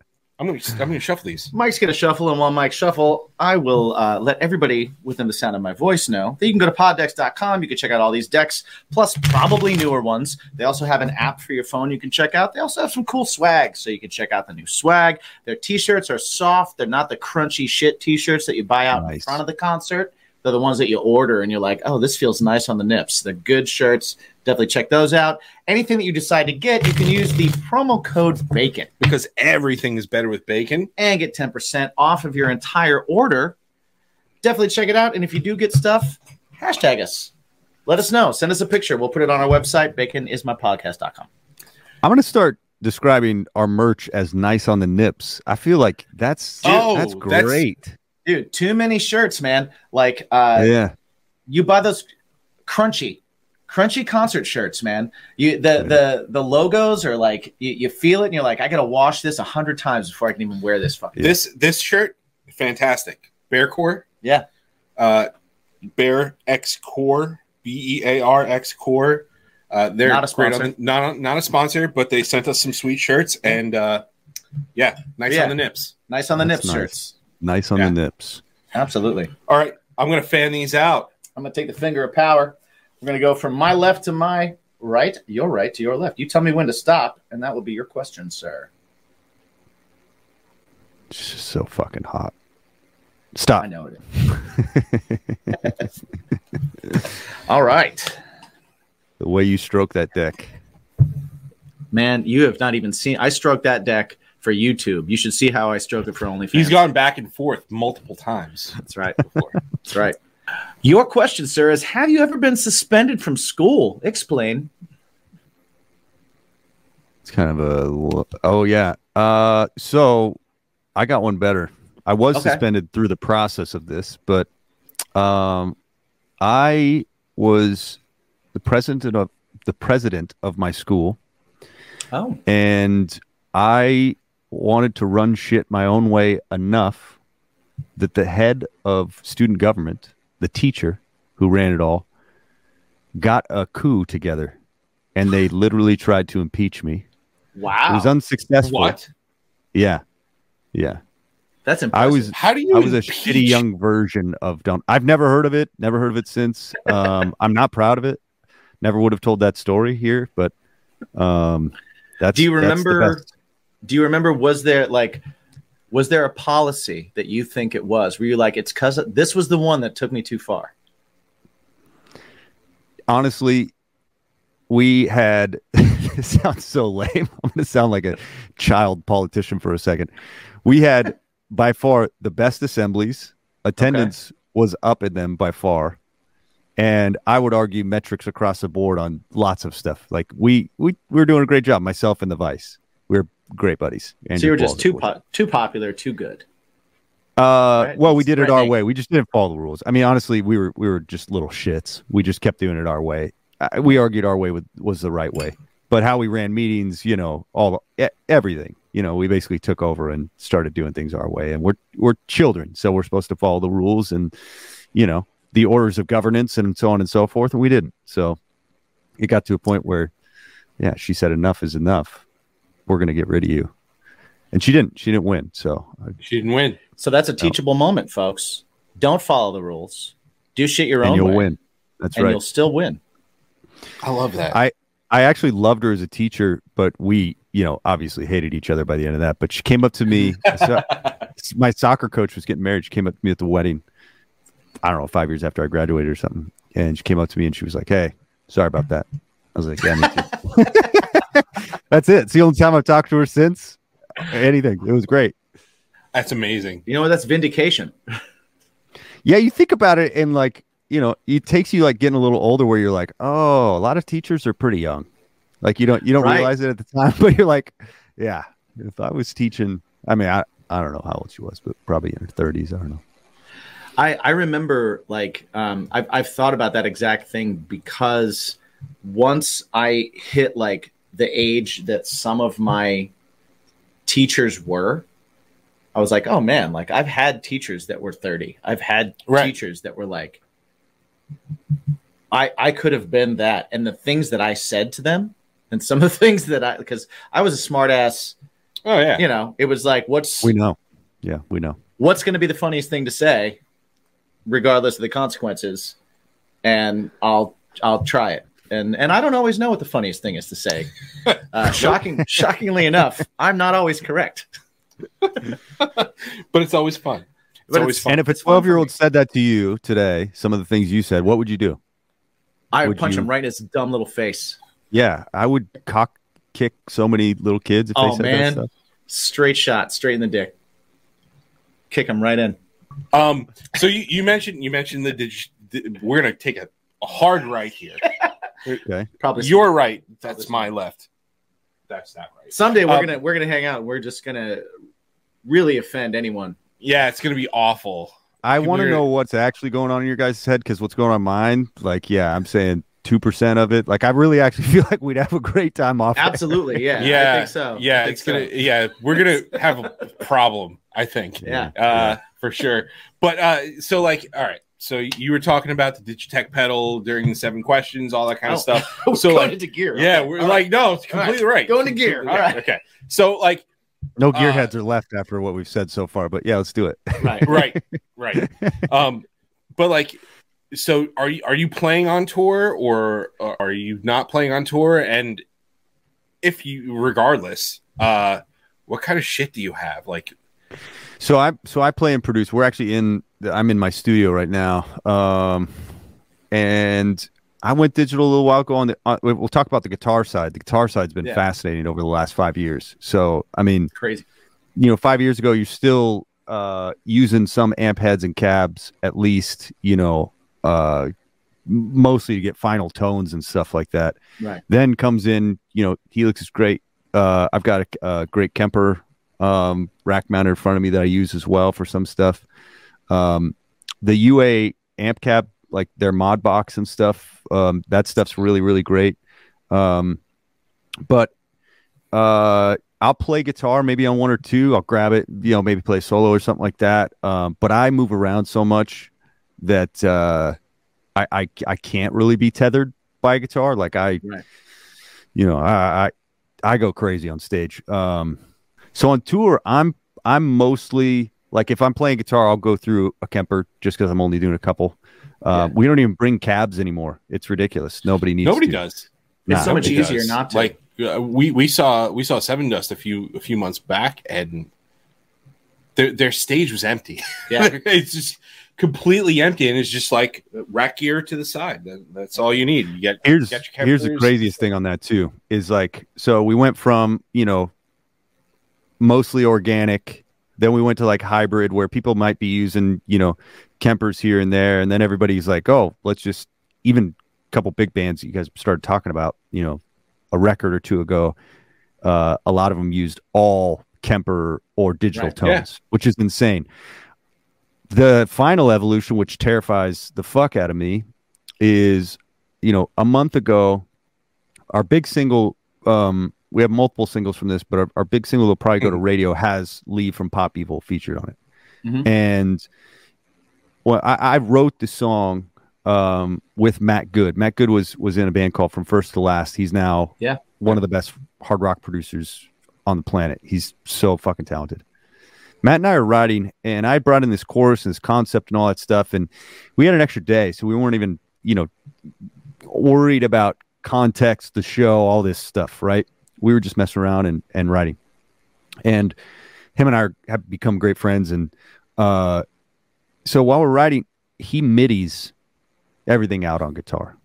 I'm gonna I'm gonna shuffle these. Mike's going to shuffle, and while Mike shuffle, I will uh, let everybody within the sound of my voice know that you can go to poddex.com. You can check out all these decks, plus probably newer ones. They also have an app for your phone you can check out. They also have some cool swag, so you can check out the new swag. Their t-shirts are soft. They're not the crunchy shit t-shirts that you buy out in front of the concert. They're the ones that you order, and you're like, oh, this feels nice on the nips. They're good shirts. Definitely check those out. Anything that you decide to get, you can use the promo code BACON Because everything is better with bacon. and get 10% off of your entire order. Definitely check it out. And if you do get stuff, hashtag us. Let us know. Send us a picture. We'll put it on our website, baconismypodcast.com. I'm gonna start describing our merch as nice on the nips. I feel like that's Oh, that's that's- great. Dude, too many shirts, man. Like, uh, yeah. you buy those crunchy, crunchy concert shirts, man. You the the the logos are like you, you feel it, and you're like, I gotta wash this a hundred times before I can even wear this fucking. Yeah. This this shirt, fantastic. Bear Core, Yeah, uh, Bear X Core, B E A R X Core. Uh, they're Not a great on sponsor. the- not not a sponsor, but they sent us some sweet shirts and uh, yeah, nice Yeah. on the nips. nice on the That's nips nice. shirts. Nice on Yeah. the nips. Absolutely. All right, I'm gonna fan these out. I'm gonna take the finger of power. We're gonna go from my left to my right, your right to your left. You tell me when to stop, and that will be your question, sir. It's just so fucking hot. Stop. I know it is. All right. The way you stroke that deck. Man, you have not even seen. I stroked that deck for YouTube. You should see how I stroke it for OnlyFans. He's gone back and forth multiple times. That's right. That's right. Your question, sir, is Have you ever been suspended from school? Explain. It's kind of a oh yeah. Uh, so I got one better. I was Okay. suspended through the process of this, but um, I was the president of the president of my school, Oh, and I wanted to run shit my own way enough that the head of student government, the teacher who ran it all, got a coup together, and they literally tried to impeach me. wow. It was unsuccessful. What? Yeah, yeah. That's impressive. I was How do you? I was a shitty young version of don't. I've never heard of it. Never heard of it since. Um, I'm not proud of it. Never would have told that story here, but um, that's. Do you remember? Do you remember? Was there like, was there a policy that you think it was? Were you like, it's because this was the one that took me too far? Honestly, we had. it sounds so lame. I'm going to sound like a child politician for a second. We had by far the best assemblies. Attendance was up in them by far. and I would argue metrics across the board on lots of stuff. Like we we we were doing a great job, myself and the vice. Great buddies. so you were just too po- too popular, too good. Uh, Right, well, we did it our way. We just didn't follow the rules. I mean, honestly, we were we were just little shits. We just kept doing it our way. We argued our way with, was the right way, but how we ran meetings, you know, all everything, you know, we basically took over and started doing things our way. And we're we're children, so we're supposed to follow the rules and you know the orders of governance and so on and so forth. And we didn't. So it got to a point where, yeah, she said enough is enough. We're gonna get rid of you, and she didn't. She didn't win. So uh, She didn't win. So that's a teachable moment, folks. Don't follow the rules. Do shit your and own you'll way, win. That's and right. you'll still win. I love that. I I actually loved her as a teacher, but we, you know, obviously hated each other by the end of that. But she came up to me. so- my soccer coach was getting married. She came up to me at the wedding. I don't know, five years after I graduated or something. And she came up to me and she was like, "Hey, sorry about that." I was like, "Yeah, me too." That's it. It's the only time I've talked to her since. Anything. It was great. That's amazing. You know what? That's vindication. Yeah, you think about it and like, you know, it takes you like getting a little older where you're like, oh, a lot of teachers are pretty young. Like you don't you don't Right. realize it at the time, but you're like, yeah, if I was teaching, I mean, I I don't know how old she was, but probably in her 30s. I don't know. I, I remember like um, I've, I've thought about that exact thing because once I hit like the age that some of my teachers were, I was like, oh man, like I've had teachers that were 30. I've had Right. teachers that were like, I, I could have been that. And the things that I said to them and some of the things that I, because I was a smart ass, Oh yeah. you know, it was like, what's, We know. Yeah, we know. what's going to be the funniest thing to say regardless of the consequences and i'll i'll try it and and i don't always know what the funniest thing is to say uh, shocking shockingly enough i'm not always correct But it's always fun. It's But always it's- fun. And if a It's fun for 12 year old said that to you today, some of the things you said, what would you do? i would Would punch you- him right in his dumb little face Yeah, I would cock kick so many little kids if Oh, they said man. that stuff. straight shot straight in the dick kick him right in Um, so you, you mentioned you mentioned the, dig- we're gonna take a, a hard right here. Okay. probably You're right. That's my left. That's that right. someday we're Um, gonna we're gonna hang out we're just gonna really offend anyone Yeah, it's gonna be awful. I want to know what's actually going on in your guys' head because what's going on in mine, like, yeah, I'm saying two percent of it. Like, I really actually feel like we'd have a great time off. absolutely yeah yeah, i think so Yeah, I think it's so. gonna. Yeah, we're gonna have a problem. I think. Yeah. uh, for sure. But uh, so like, all right. So you were talking about the Digitech pedal during the seven questions, all that kind of Oh. stuff. So, going like, into gear Yeah, Okay. we're All like, no, it's completely right. Going to gear. Completely All right. Okay. So like, No Uh, gearheads are left after what we've said so far, but yeah, let's do it. right right, right. Um, but like, so are you are you playing on tour or are you not playing on tour? And if you, regardless, uh, what kind of shit do you have? Like, So I so I play and produce. We're actually in. I'm in my studio right now, um, and I went digital a little while ago. On the uh, we'll talk about the guitar side. The guitar side's been Yeah. fascinating over the last five years. So I mean, Crazy. you know, five years ago, you're still uh, using some amp heads and cabs, at least, you know, uh, mostly to get final tones and stuff like that. Right. Then comes in, you know, Helix is great. Uh, I've got a, a great Kemper um, rack mounted in front of me that I use as well for some stuff. Um, the UA amp cab, like their mod box and stuff, um, that stuff's really, really great. Um, but uh, I'll play guitar maybe on one or two. I'll grab it, you know, maybe play solo or something like that. Um, but I move around so much that uh, I, I I can't really be tethered by a guitar. Like I, Right. you know, I, I I go crazy on stage. Um, so on tour, I'm I'm mostly like if I'm playing guitar, I'll go through a Kemper just because I'm only doing a couple. Uh, We don't even bring cabs anymore. It's ridiculous. Nobody needs. nobody to. does. Nah, it's so much Nobody easier does. not to. Like uh, we we saw we saw Sevendust a few a few months back, and their their stage was empty. Yeah. it's just completely empty, and it's just like rack gear to the side. That, that's all you need. You get here's get your here's the craziest thing on that too is like so we went from you know mostly organic then we went to like hybrid where people might be using you know kempers here and there and then everybody's like oh let's just even a couple big bands you guys started talking about you know a record or two ago uh, a lot of them used all kemper or digital Right, tones yeah. which is insane the final evolution which terrifies the fuck out of me is you know a month ago our big single um we have multiple singles from this but our, our big single will probably go to radio has Leigh from pop evil featured on it Mhm. and well I, I wrote the song um with matt good matt good was was in a band called from first to last he's now Yeah. one of the best hard rock producers on the planet he's so fucking talented Matt and I are writing, and I brought in this chorus and this concept and all that stuff, and we had an extra day, so we weren't even, you know, worried about context, the show, all this stuff, right? We were just messing around and, and writing. And him and I are, have become great friends. And uh, so while we're writing, he midis everything out on guitar.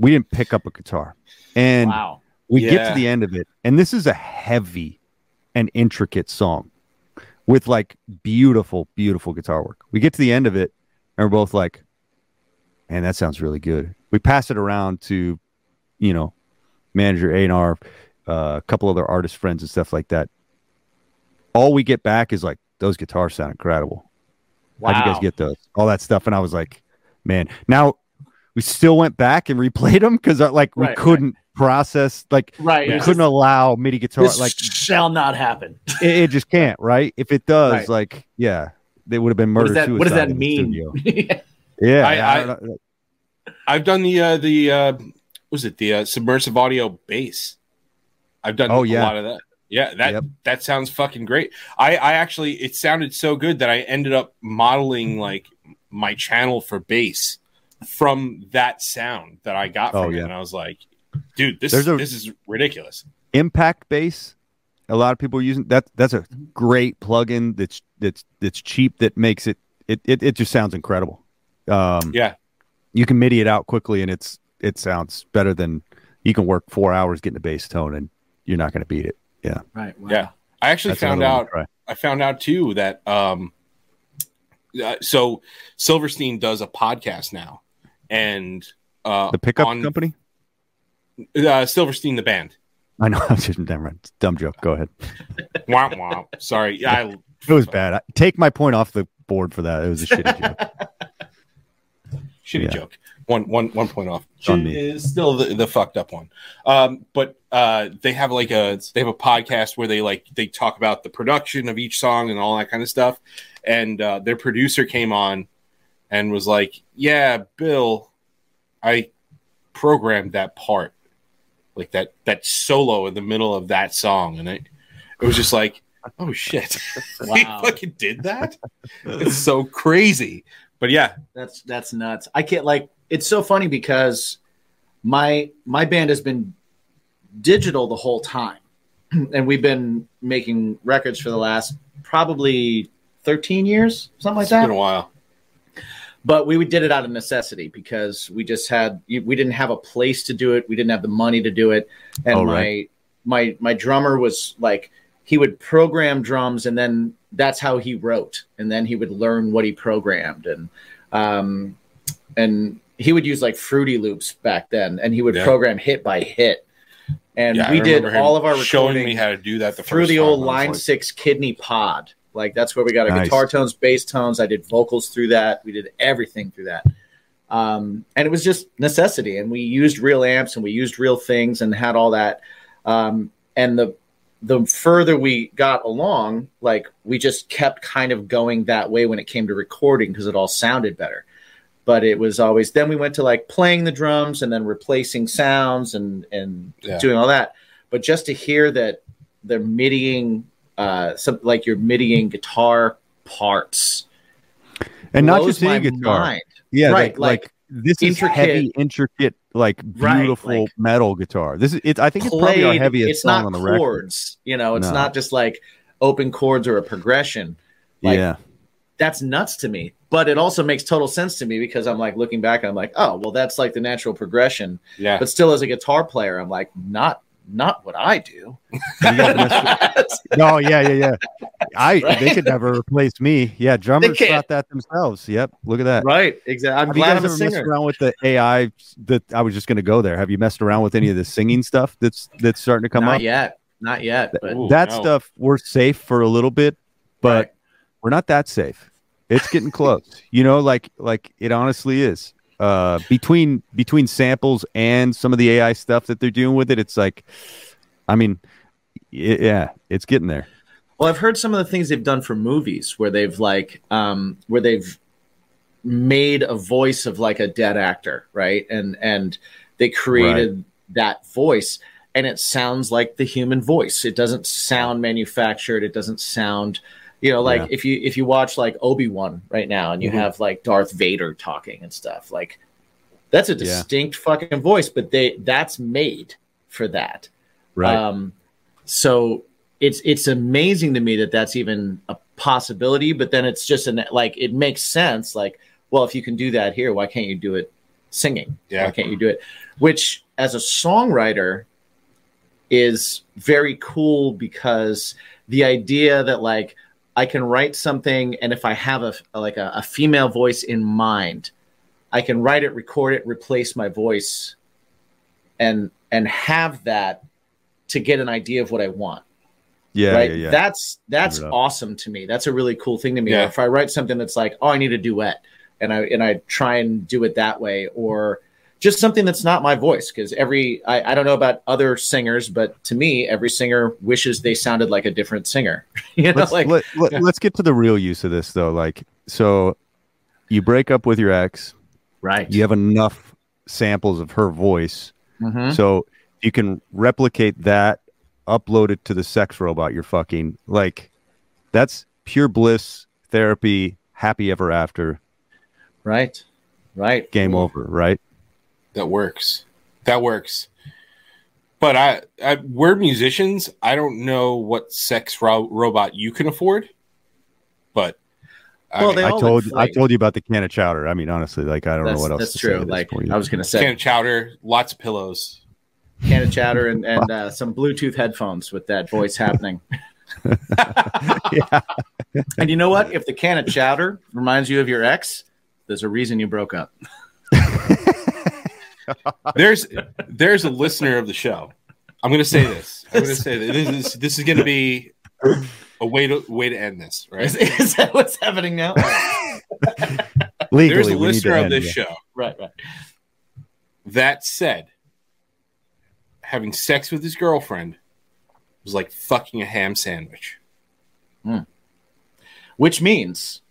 We didn't pick up a guitar. And wow. we get to the end of it, and this is a heavy and intricate song with like beautiful, beautiful guitar work. We get to the end of it, and we're both like, man, that sounds really good. We pass it around to, you know, manager A and R, uh, a couple other artist friends and stuff like that. All we get back is like those guitars sound incredible. How'd you guys get those? All that stuff, and I was like, man. Now we still went back and replayed them because like we Right, right. couldn't process like Right. we couldn't just- allow MIDI guitar this like shall not happen. it, it just can't right if it does Right. like yeah they would have been What murder does that What does that mean? studio. yeah I, I, I, I've done the uh, the uh, what was it the uh, submersive audio bass. I've done Oh, a yeah. lot of that. Yeah, that Yep. that sounds fucking great. I I actually it sounded so good that I ended up modeling like my channel for bass from that sound that I got Oh, from it, and I was like, dude, this There's a- this is ridiculous. impact bass a lot of people are using that that's a great plugin that's that's that's cheap that makes it it it, it just sounds incredible um Yeah, you can midi it out quickly and it's it sounds better than you can work four hours getting a bass tone and you're not going to beat it yeah right. Wow. yeah. I actually That's found out. I found out too that um uh, so Silverstein does a podcast now and uh the pickup on- company uh, Silverstein the band. i know i'm just never mind. dumb joke go ahead Womp womp. Sorry. Yeah, I it was bad I, take my point off the board for that it was a shitty joke shitty Yeah. joke. One one one point off. on me. Is still the, the fucked up one. Um, but uh, they have like a they have a podcast where they like they talk about the production of each song and all that kind of stuff. And uh, their producer came on and was like, "Yeah, Bill, I programmed that part, like that that solo in the middle of that song, and it it was just like." Oh shit! he fucking did that. It's so crazy, But yeah, That's that's nuts. I can't like it's so funny because my my band has been digital the whole time. And we've been making records for the last probably 13 years, something like it's that. been a while. but we did it out of necessity because we just had we didn't have a place to do it we didn't have the money to do it and Oh, my my my drummer was like he would program drums and then that's how he wrote and then he would learn what he programmed and um and he would use like fruity loops back then and he would Yeah. program hit by hit and Yeah, we did all of our showing recording me how to do that the through the old line like, six kidney pod. Like that's where we got our Nice. guitar tones, bass tones. I did vocals through that. We did everything through that. Um, and it was just necessity. And we used real amps and we used real things and had all that. Um, and the the further we got along, like we just kept kind of going that way when it came to recording because it all sounded better. But it was always then we went to like playing the drums and then replacing sounds and and Yeah. doing all that. But just to hear that they're middying uh some like you're middying guitar parts and not just any guitar. mind. Yeah, Right, like, like, this is intricate- heavy, intricate, like Right, beautiful like- metal guitar. This is it. I think it's probably our heaviest it's song not on the record. chords you know it's No. not just like open chords or a progression like, yeah, that's nuts to me but it also makes total sense to me because i'm like looking back and i'm like oh well that's like the natural progression yeah, but still as a guitar player i'm like not not what i do You no, yeah, yeah, yeah. I Right. they could never replace me. Yeah, drummers can't. thought that themselves. Yep, look at that. right exactly i'm Have you glad guys i'm a ever messed around with the AI? That I was just going to go there. Have you messed around with any of the singing stuff that's that's starting to come not up? yet not yet but Ooh, that no. stuff we're safe for a little bit, but Right. We're not that safe. It's getting close. You know, like like it honestly is. Uh, between between samples and some of the AI stuff that they're doing with it, it's like, I mean, yeah, it's getting there. Well, I've heard some of the things they've done for movies where they've like um where they've made a voice of like a dead actor, right? And and they created that voice and it sounds like the human voice. It doesn't sound manufactured, it doesn't sound you know like Yeah. if you if you watch like Obi-Wan right now and you Mhm. have like Darth Vader talking and stuff, like that's a distinct fucking voice, but they that's made for that. Right. Um, so it's it's amazing to me that that's even a possibility. But then it's just an like it makes sense. Like, well, if you can do that here, why can't you do it singing? Yeah. Why can't you do it? Which, as a songwriter, is very cool because the idea that like I can write something, and if I have a like a, a female voice in mind, I can write it, record it, replace my voice, and and have that to get an idea of what I want. yeah, right? yeah, yeah. That's that's Give it up. awesome to me. That's a really cool thing to me. Yeah. If I write something that's like, oh, I need a duet, and I and I try and do it that way, or just something that's not my voice because every I, I don't know about other singers, but to me, every singer wishes they sounded like a different singer. you know, let's, like let, let, us get to the real use of this though. Like, so you break up with your ex, right. you have enough samples of her voice, Mhm. so you can replicate that, upload it to the sex robot you're fucking. Like, that's pure bliss therapy, happy ever after, Right. Right. game over, right? That works. That works. But I, I, we're musicians. I don't know what sex ro- robot you can afford. But I Well, mean, I told I told you about the can of chowder. I mean, honestly, like I don't That's, know what else. that's to true. at Like. I was gonna say, can of chowder, lots of pillows. can of chowder and, and uh, some Bluetooth headphones with that voice happening. yeah, And you know what? If the can of chowder reminds you of your ex, there's a reason you broke up. There's there's a listener of the show. I'm going to say this. I'm going to say that this is this is going to be a way to way to end this. Right? Is, is that what's happening now? legally, There's a we need to listener of this yeah. show. right, right. That said, having sex with his girlfriend was like fucking a ham sandwich. Hmm. Which means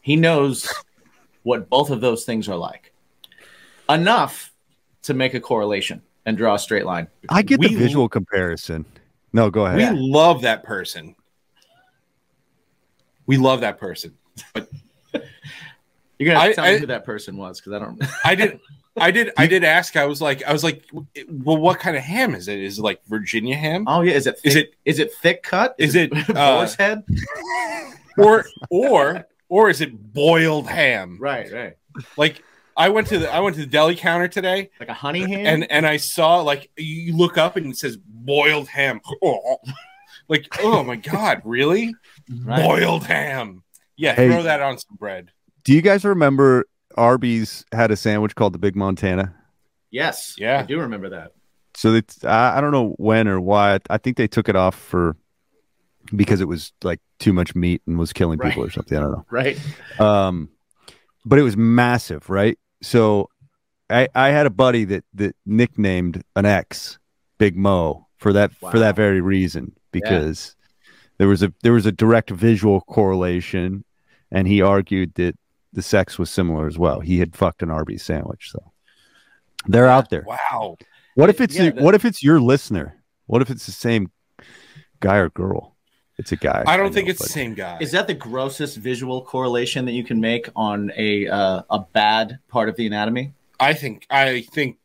he knows what both of those things are like. Enough to make a correlation and draw a straight line. I get We- the visual comparison. No, go ahead. We love that person. We love that person. But You're gonna have to I- tell me I- who that person was because I don't. I- who that person I- that person was because I don't. I did. I did. I did ask. I was like, I was like. well, what kind of ham is it? Is it like Virginia ham, Oh yeah, is it? Thick, Is it- Is it thick cut? is it, uh, boar's head? or or or is it boiled ham? Right, right. Like I went to the I went to the deli counter today, Like a honey ham. and and I saw like you look up and it says boiled ham. Oh, like oh my god, really? Right. Boiled ham. Yeah, Hey. throw that on some bread. Do you guys remember Arby's had a sandwich called the Big Montana? yes, Yeah. I do remember that. So it's I, I don't know when or why. I think they took it off for because it was like too much meat and was killing people Right. or something. I don't know. Right. um but it was massive right? So i i had a buddy that that nicknamed an ex big mo for that for that very reason because there was a there was a direct visual correlation and he argued that the sex was similar as well. He had fucked an arby's sandwich so they're out there. Wow. what if it's Yeah, the- what if it's your listener? What if it's the same guy or girl it's a guy I don't think know, it's the same guy. Is that the grossest visual correlation that you can make on a uh, a bad part of the anatomy? I think I think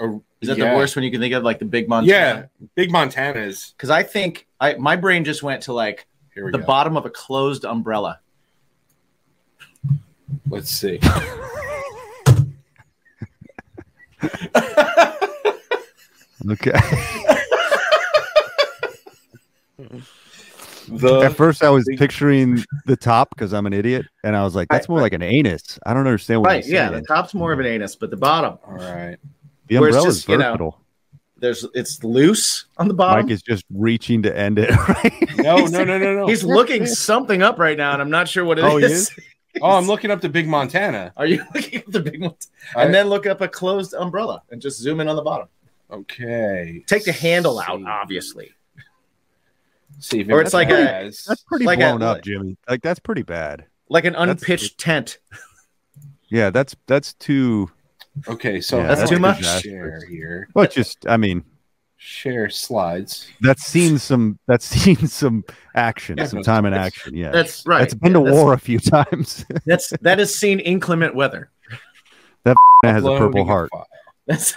uh, Is that yeah. the worst one you can think of, like the big Montana? Yeah, Big Montana's. Because I think I my brain just went to like the go. bottom of a closed umbrella. Let's see. okay The At first, I was big- picturing the top because I'm an idiot, and I was like, "That's more like an anus." I don't understand what Right. you're Yeah. The top's more of an anus, but the bottom all right. the it's umbrella is just, you know, there's it's loose on the bottom. Mike is just reaching to end it. Right? No, no, no, no, no. He's looking something up right now, and I'm not sure what it is. Oh, he is? oh, I'm looking up the Big Montana. Are you looking at the big one? I- And then look up a closed umbrella and just zoom in on the bottom. Okay. Take the handle out, obviously. See if Or it it's like a that's pretty Like a- blown up, Jimmy. Like that's pretty bad. Like an That's- unpitched tent. Yeah, that's that's too. Okay, so Yeah, That's how too do I much? Share here. Well, just I mean, Share slides. that's seen some that's seen some action, Yeah, some time in action. Yeah, That's right. That's been Yeah, to war a few times. That's that has seen inclement weather. that has a purple heart. file. That's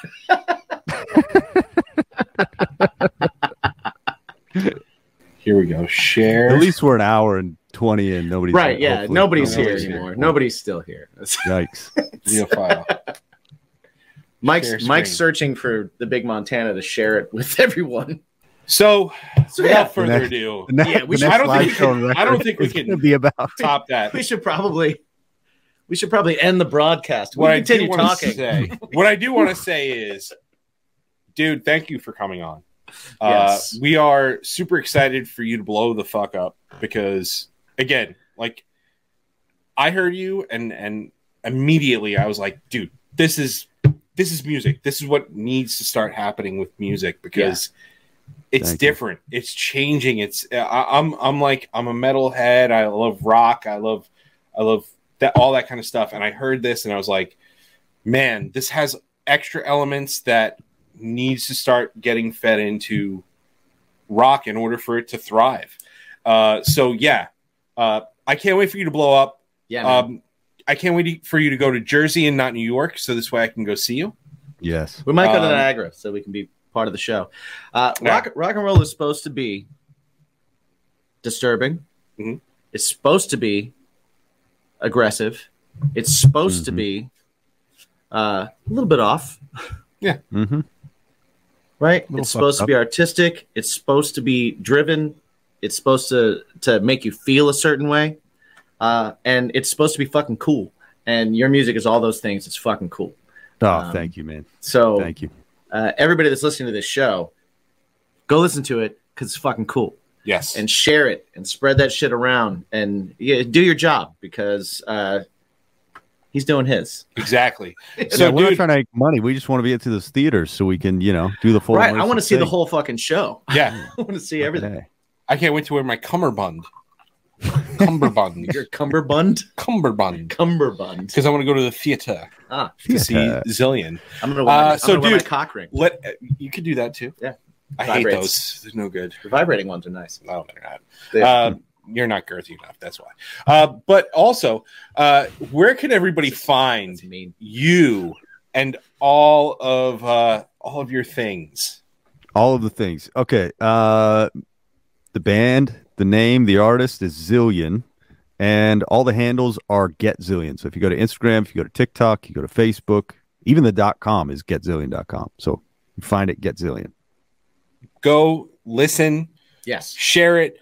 Here we go. Share. At least we're an hour and twenty in. Nobody's right. Yeah. hopefully- Nobody's here nobody's here. anymore. Nobody's still here. That's- Yikes! video file. Mike's Mike's searching for the big Montana to share it with everyone. So, So without yeah, further next- ado, next, Yeah, we should- I don't think we can- I don't think we can- be about. top that. we should probably we should probably end the broadcast. what We I do continue talking. say, what I do want to say is, dude, thank you for coming on. Uh, we are super excited for you to blow the fuck up because, again, like I heard you and and immediately I was like, dude, this is this is music. This is what needs to start happening with music because it's Thank you. different. It's changing. It's I, I'm I'm like I'm a metalhead. I love rock. I love I love that all that kind of stuff. And I heard this and I was like, man, this has extra elements that needs to start getting fed into rock in order for it to thrive. Uh, so yeah, uh, I can't wait for you to blow up. Yeah. Um, I can't wait for you to go to Jersey and not New York, so this way I can go see you. Yes. we might go to um, Niagara so we can be part of the show. Uh, Yeah. rock, rock and roll is supposed to be disturbing. Mhm. It's supposed to be aggressive. It's supposed to Mhm. be uh, a little bit off. Yeah. Mm-hmm. Right? It's supposed to be artistic. It's supposed to be driven. It's supposed to to make you feel a certain way, uh, and it's supposed to be fucking cool. And your music is all those things. It's fucking cool. Oh, Um, thank you, man. So Thank you. uh, everybody that's listening to this show, go listen to it because it's fucking cool, Yes. and share it and spread that shit around and yeah, do your job because uh, he's doing his. exactly. So So, we're not dude, trying to make money. We just want to be into those theaters so we can, you know, do the full. right? I want to immersive see the whole fucking show. yeah, I want to see everything. Hey. I can't wait to wear my cummerbund. Cummerbund. Your cummerbund, cummerbund. cummerbund. Because I want to go to the theater Ah, to see Zillion. I'm gonna wear, Uh, I'm so, gonna wear my dude- cock ring. Let you could do that too. Yeah. I hate Vibrates. those. They're no good. The vibrating ones are nice. No, they're not. They- Uh, you're not girthy enough. That's why. Uh, but also, uh, where can everybody find mean. you and all of uh, all of your things? All of the things. Okay. Uh, the band, the name, the artist is Zillion, and all the handles are Get Zillion. So if you go to Instagram, if you go to TikTok, you go to Facebook, even the dot com is getzillion.com. So you find it, Get Zillion. Go listen, Yes. share it.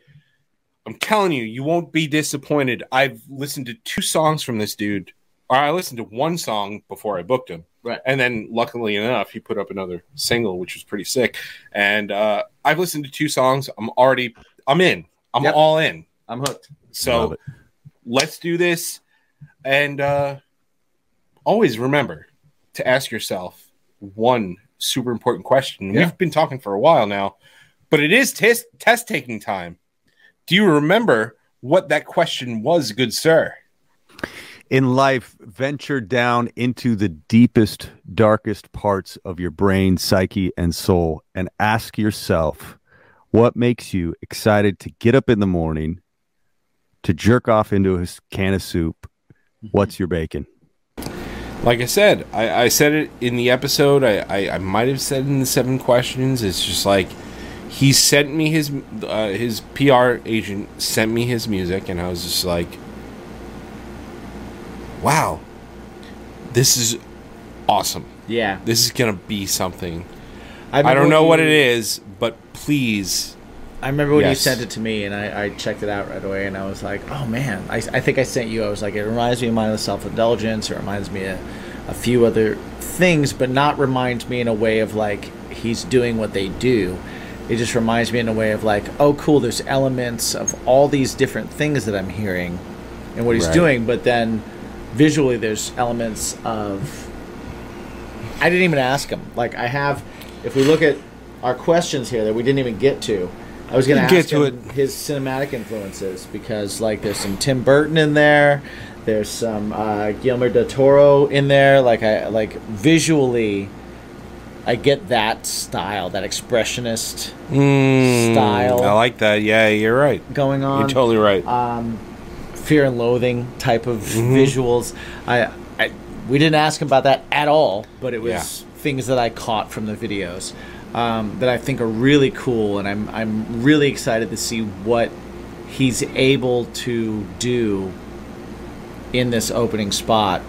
I'm telling you, you won't be disappointed. I've listened to two songs from this dude, or I listened to one song before I booked him. Right. And then, luckily enough, he put up another single, which was pretty sick. And uh, I've listened to two songs. I'm already, I'm in. I'm Yep. all in. I'm hooked. So let's do this. And uh, always remember to ask yourself one super important question. Yeah. We've been talking for a while now, but it is test test taking time. Do you remember what that question was, good sir? in life venture down into the deepest darkest parts of your brain psyche and soul and ask yourself what makes you excited to get up in the morning to jerk off into a can of soup what's your bacon Like I said, I, I said it in the episode. I, I, I might have said in the seven questions. It's just like he sent me his uh, his PR agent sent me his music, and I was just like, "Wow, this is awesome. Yeah. This is gonna be something." I remember don't know when what it is, but please, I remember when you sent it to me, and I, I checked it out right away, and I was like, "Oh man!" I, I think I sent you. I was like, "It reminds me of my self-indulgence. It reminds me of a few other things, but not reminds me in a way of like he's doing what they do. It just reminds me in a way of like, oh, cool. There's elements of all these different things that I'm hearing, and what he's Right. doing, but then visually, there's elements of I didn't even ask him. Like I have, if we look at our questions here that we didn't even get to, I was going to Get ask to him his cinematic influences because like there's some Tim Burton in there, there's some uh, Guillermo del Toro in there. Like I like visually, I get that style, that expressionist Mm, Style. I like that. Yeah, you're right. going on. You're totally right. um, fear and loathing type of Mm-hmm. visuals. I, I we didn't ask him about that at all, but it was Yeah. things that I caught from the videos um, that I think are really cool, and I'm I'm really excited to see what he's able to do in this opening spot.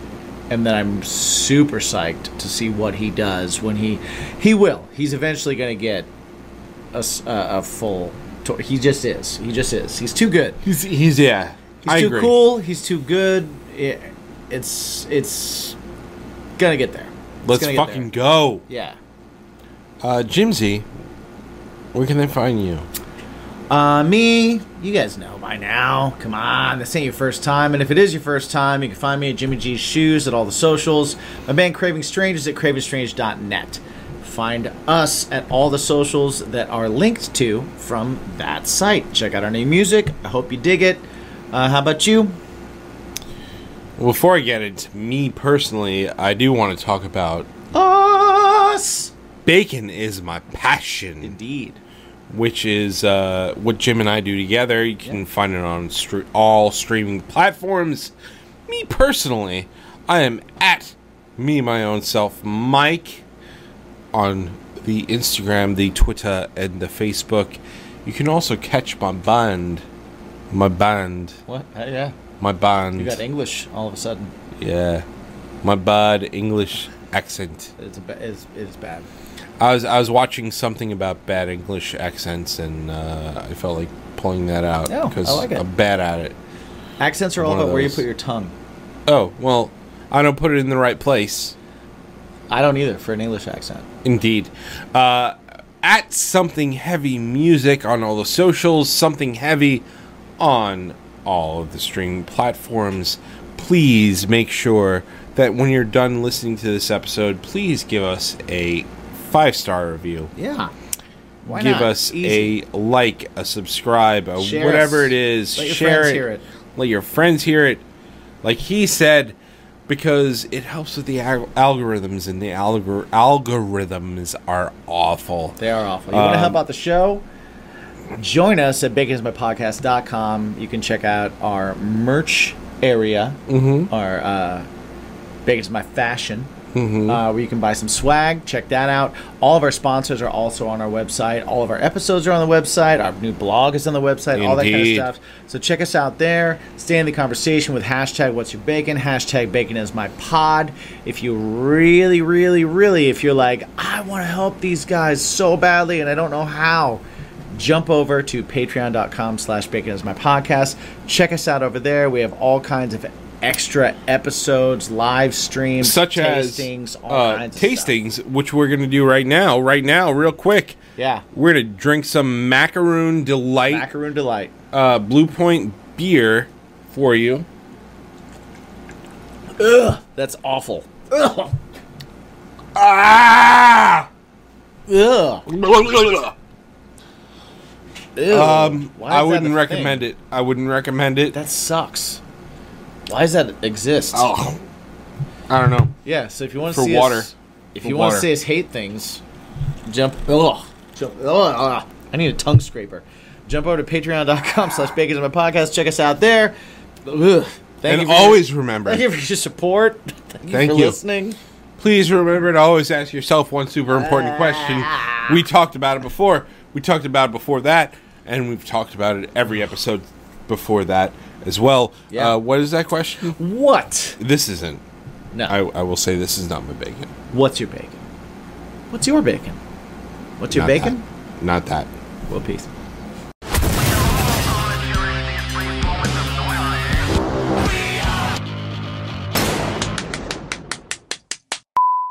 And then I'm super psyched to see what he does when he he will. He's eventually going to get a full. tour. He just is. He just is. He's too good. he's, he's yeah. He's I too agree. cool. He's too good. It, it's it's gonna get there. It's Let's get fucking there. go. yeah. Uh, Jimsy, where can they find you? Uh, me, you guys know by now. Come on, this ain't your first time. And if it is your first time, you can find me at Jimmy G's Shoes at all the socials. My band Craving Strange is at cravingstrange.net. Find us at all the socials that are linked to from that site. Check out our new music. I hope you dig it. Uh, how about you? Before I get into me personally, I do want to talk about Us! bacon is my passion, Indeed. Which is uh, what Jim and I do together. You can find it on str- all streaming platforms. Me personally, I am at me my own self, Mike, on the Instagram, the Twitter, and the Facebook. You can also catch my band, my band, What? Uh, yeah. my band. You got English all of a sudden. Yeah, my bad English accent. It's a ba- it's, it's bad. I was I was watching something about bad English accents, and uh, I felt like pulling that out Oh, because like. I'm bad at it. Accents are all about where you put your tongue. Oh well, I don't put it in the right place. I don't either for an English accent. Indeed. Uh, at something heavy music on all the socials, something heavy on all of the streaming platforms. Please make sure that when you're done listening to this episode, please give us a five star review. Yeah. Why give not? us Easy. a like, a subscribe, a Share whatever us. it is. Let your share friends it. hear it. Let your friends hear it. Like he said, because it helps with the al- algorithms, and the algor- algorithms are awful. They are awful. You want to Um, help out the show? join us at baconismypodcast.com. You can check out our merch area, Mm-hmm. our uh, Bacon is My Fashion, Mm-hmm. uh, where you can buy some swag. Check that out. All of our sponsors are also on our website. All of our episodes are on the website. Our new blog is on the website. All that kind of stuff. So check us out there. Stay in the conversation with hashtag What's Your Bacon, hashtag Bacon is My Pod. If you really, really, really, if you're like, I want to help these guys so badly and I don't know how, jump over to patreon.com slash bacon is my podcast. Check us out over there. We have all kinds of extra episodes, live streams, Such tastings, as all uh, kinds of stuff. tastings, which we're going to do right now. Right now, real quick. Yeah. We're going to drink some Macaroon Delight Macaroon Delight. uh, Blue Point beer for you. Ugh, that's awful. Ugh. Ah! Ugh. Ew. Um, I wouldn't recommend thing? it. I wouldn't recommend it. That sucks. Why does that exist? Oh, I don't know. Yeah, so if you want to For see water. us, if For you want to water. see us hate things, jump. Ugh, jump. Ugh, ugh. I need a tongue scraper. Jump over to patreon.com slash bacon my podcast. Check us out there. Ugh. Thank and you for always your, remember, thank you for your support. Thank you Thank for you. listening. please remember to always ask yourself one super important ah. question. We talked about it before. We talked about it before that, and we've talked about it every episode before that as well. Yeah. Uh, what is that question? What? This isn't. No. I, I will say this is not my bacon. What's your bacon? What's your bacon? What's your Not bacon? that. Not that. Well, peace.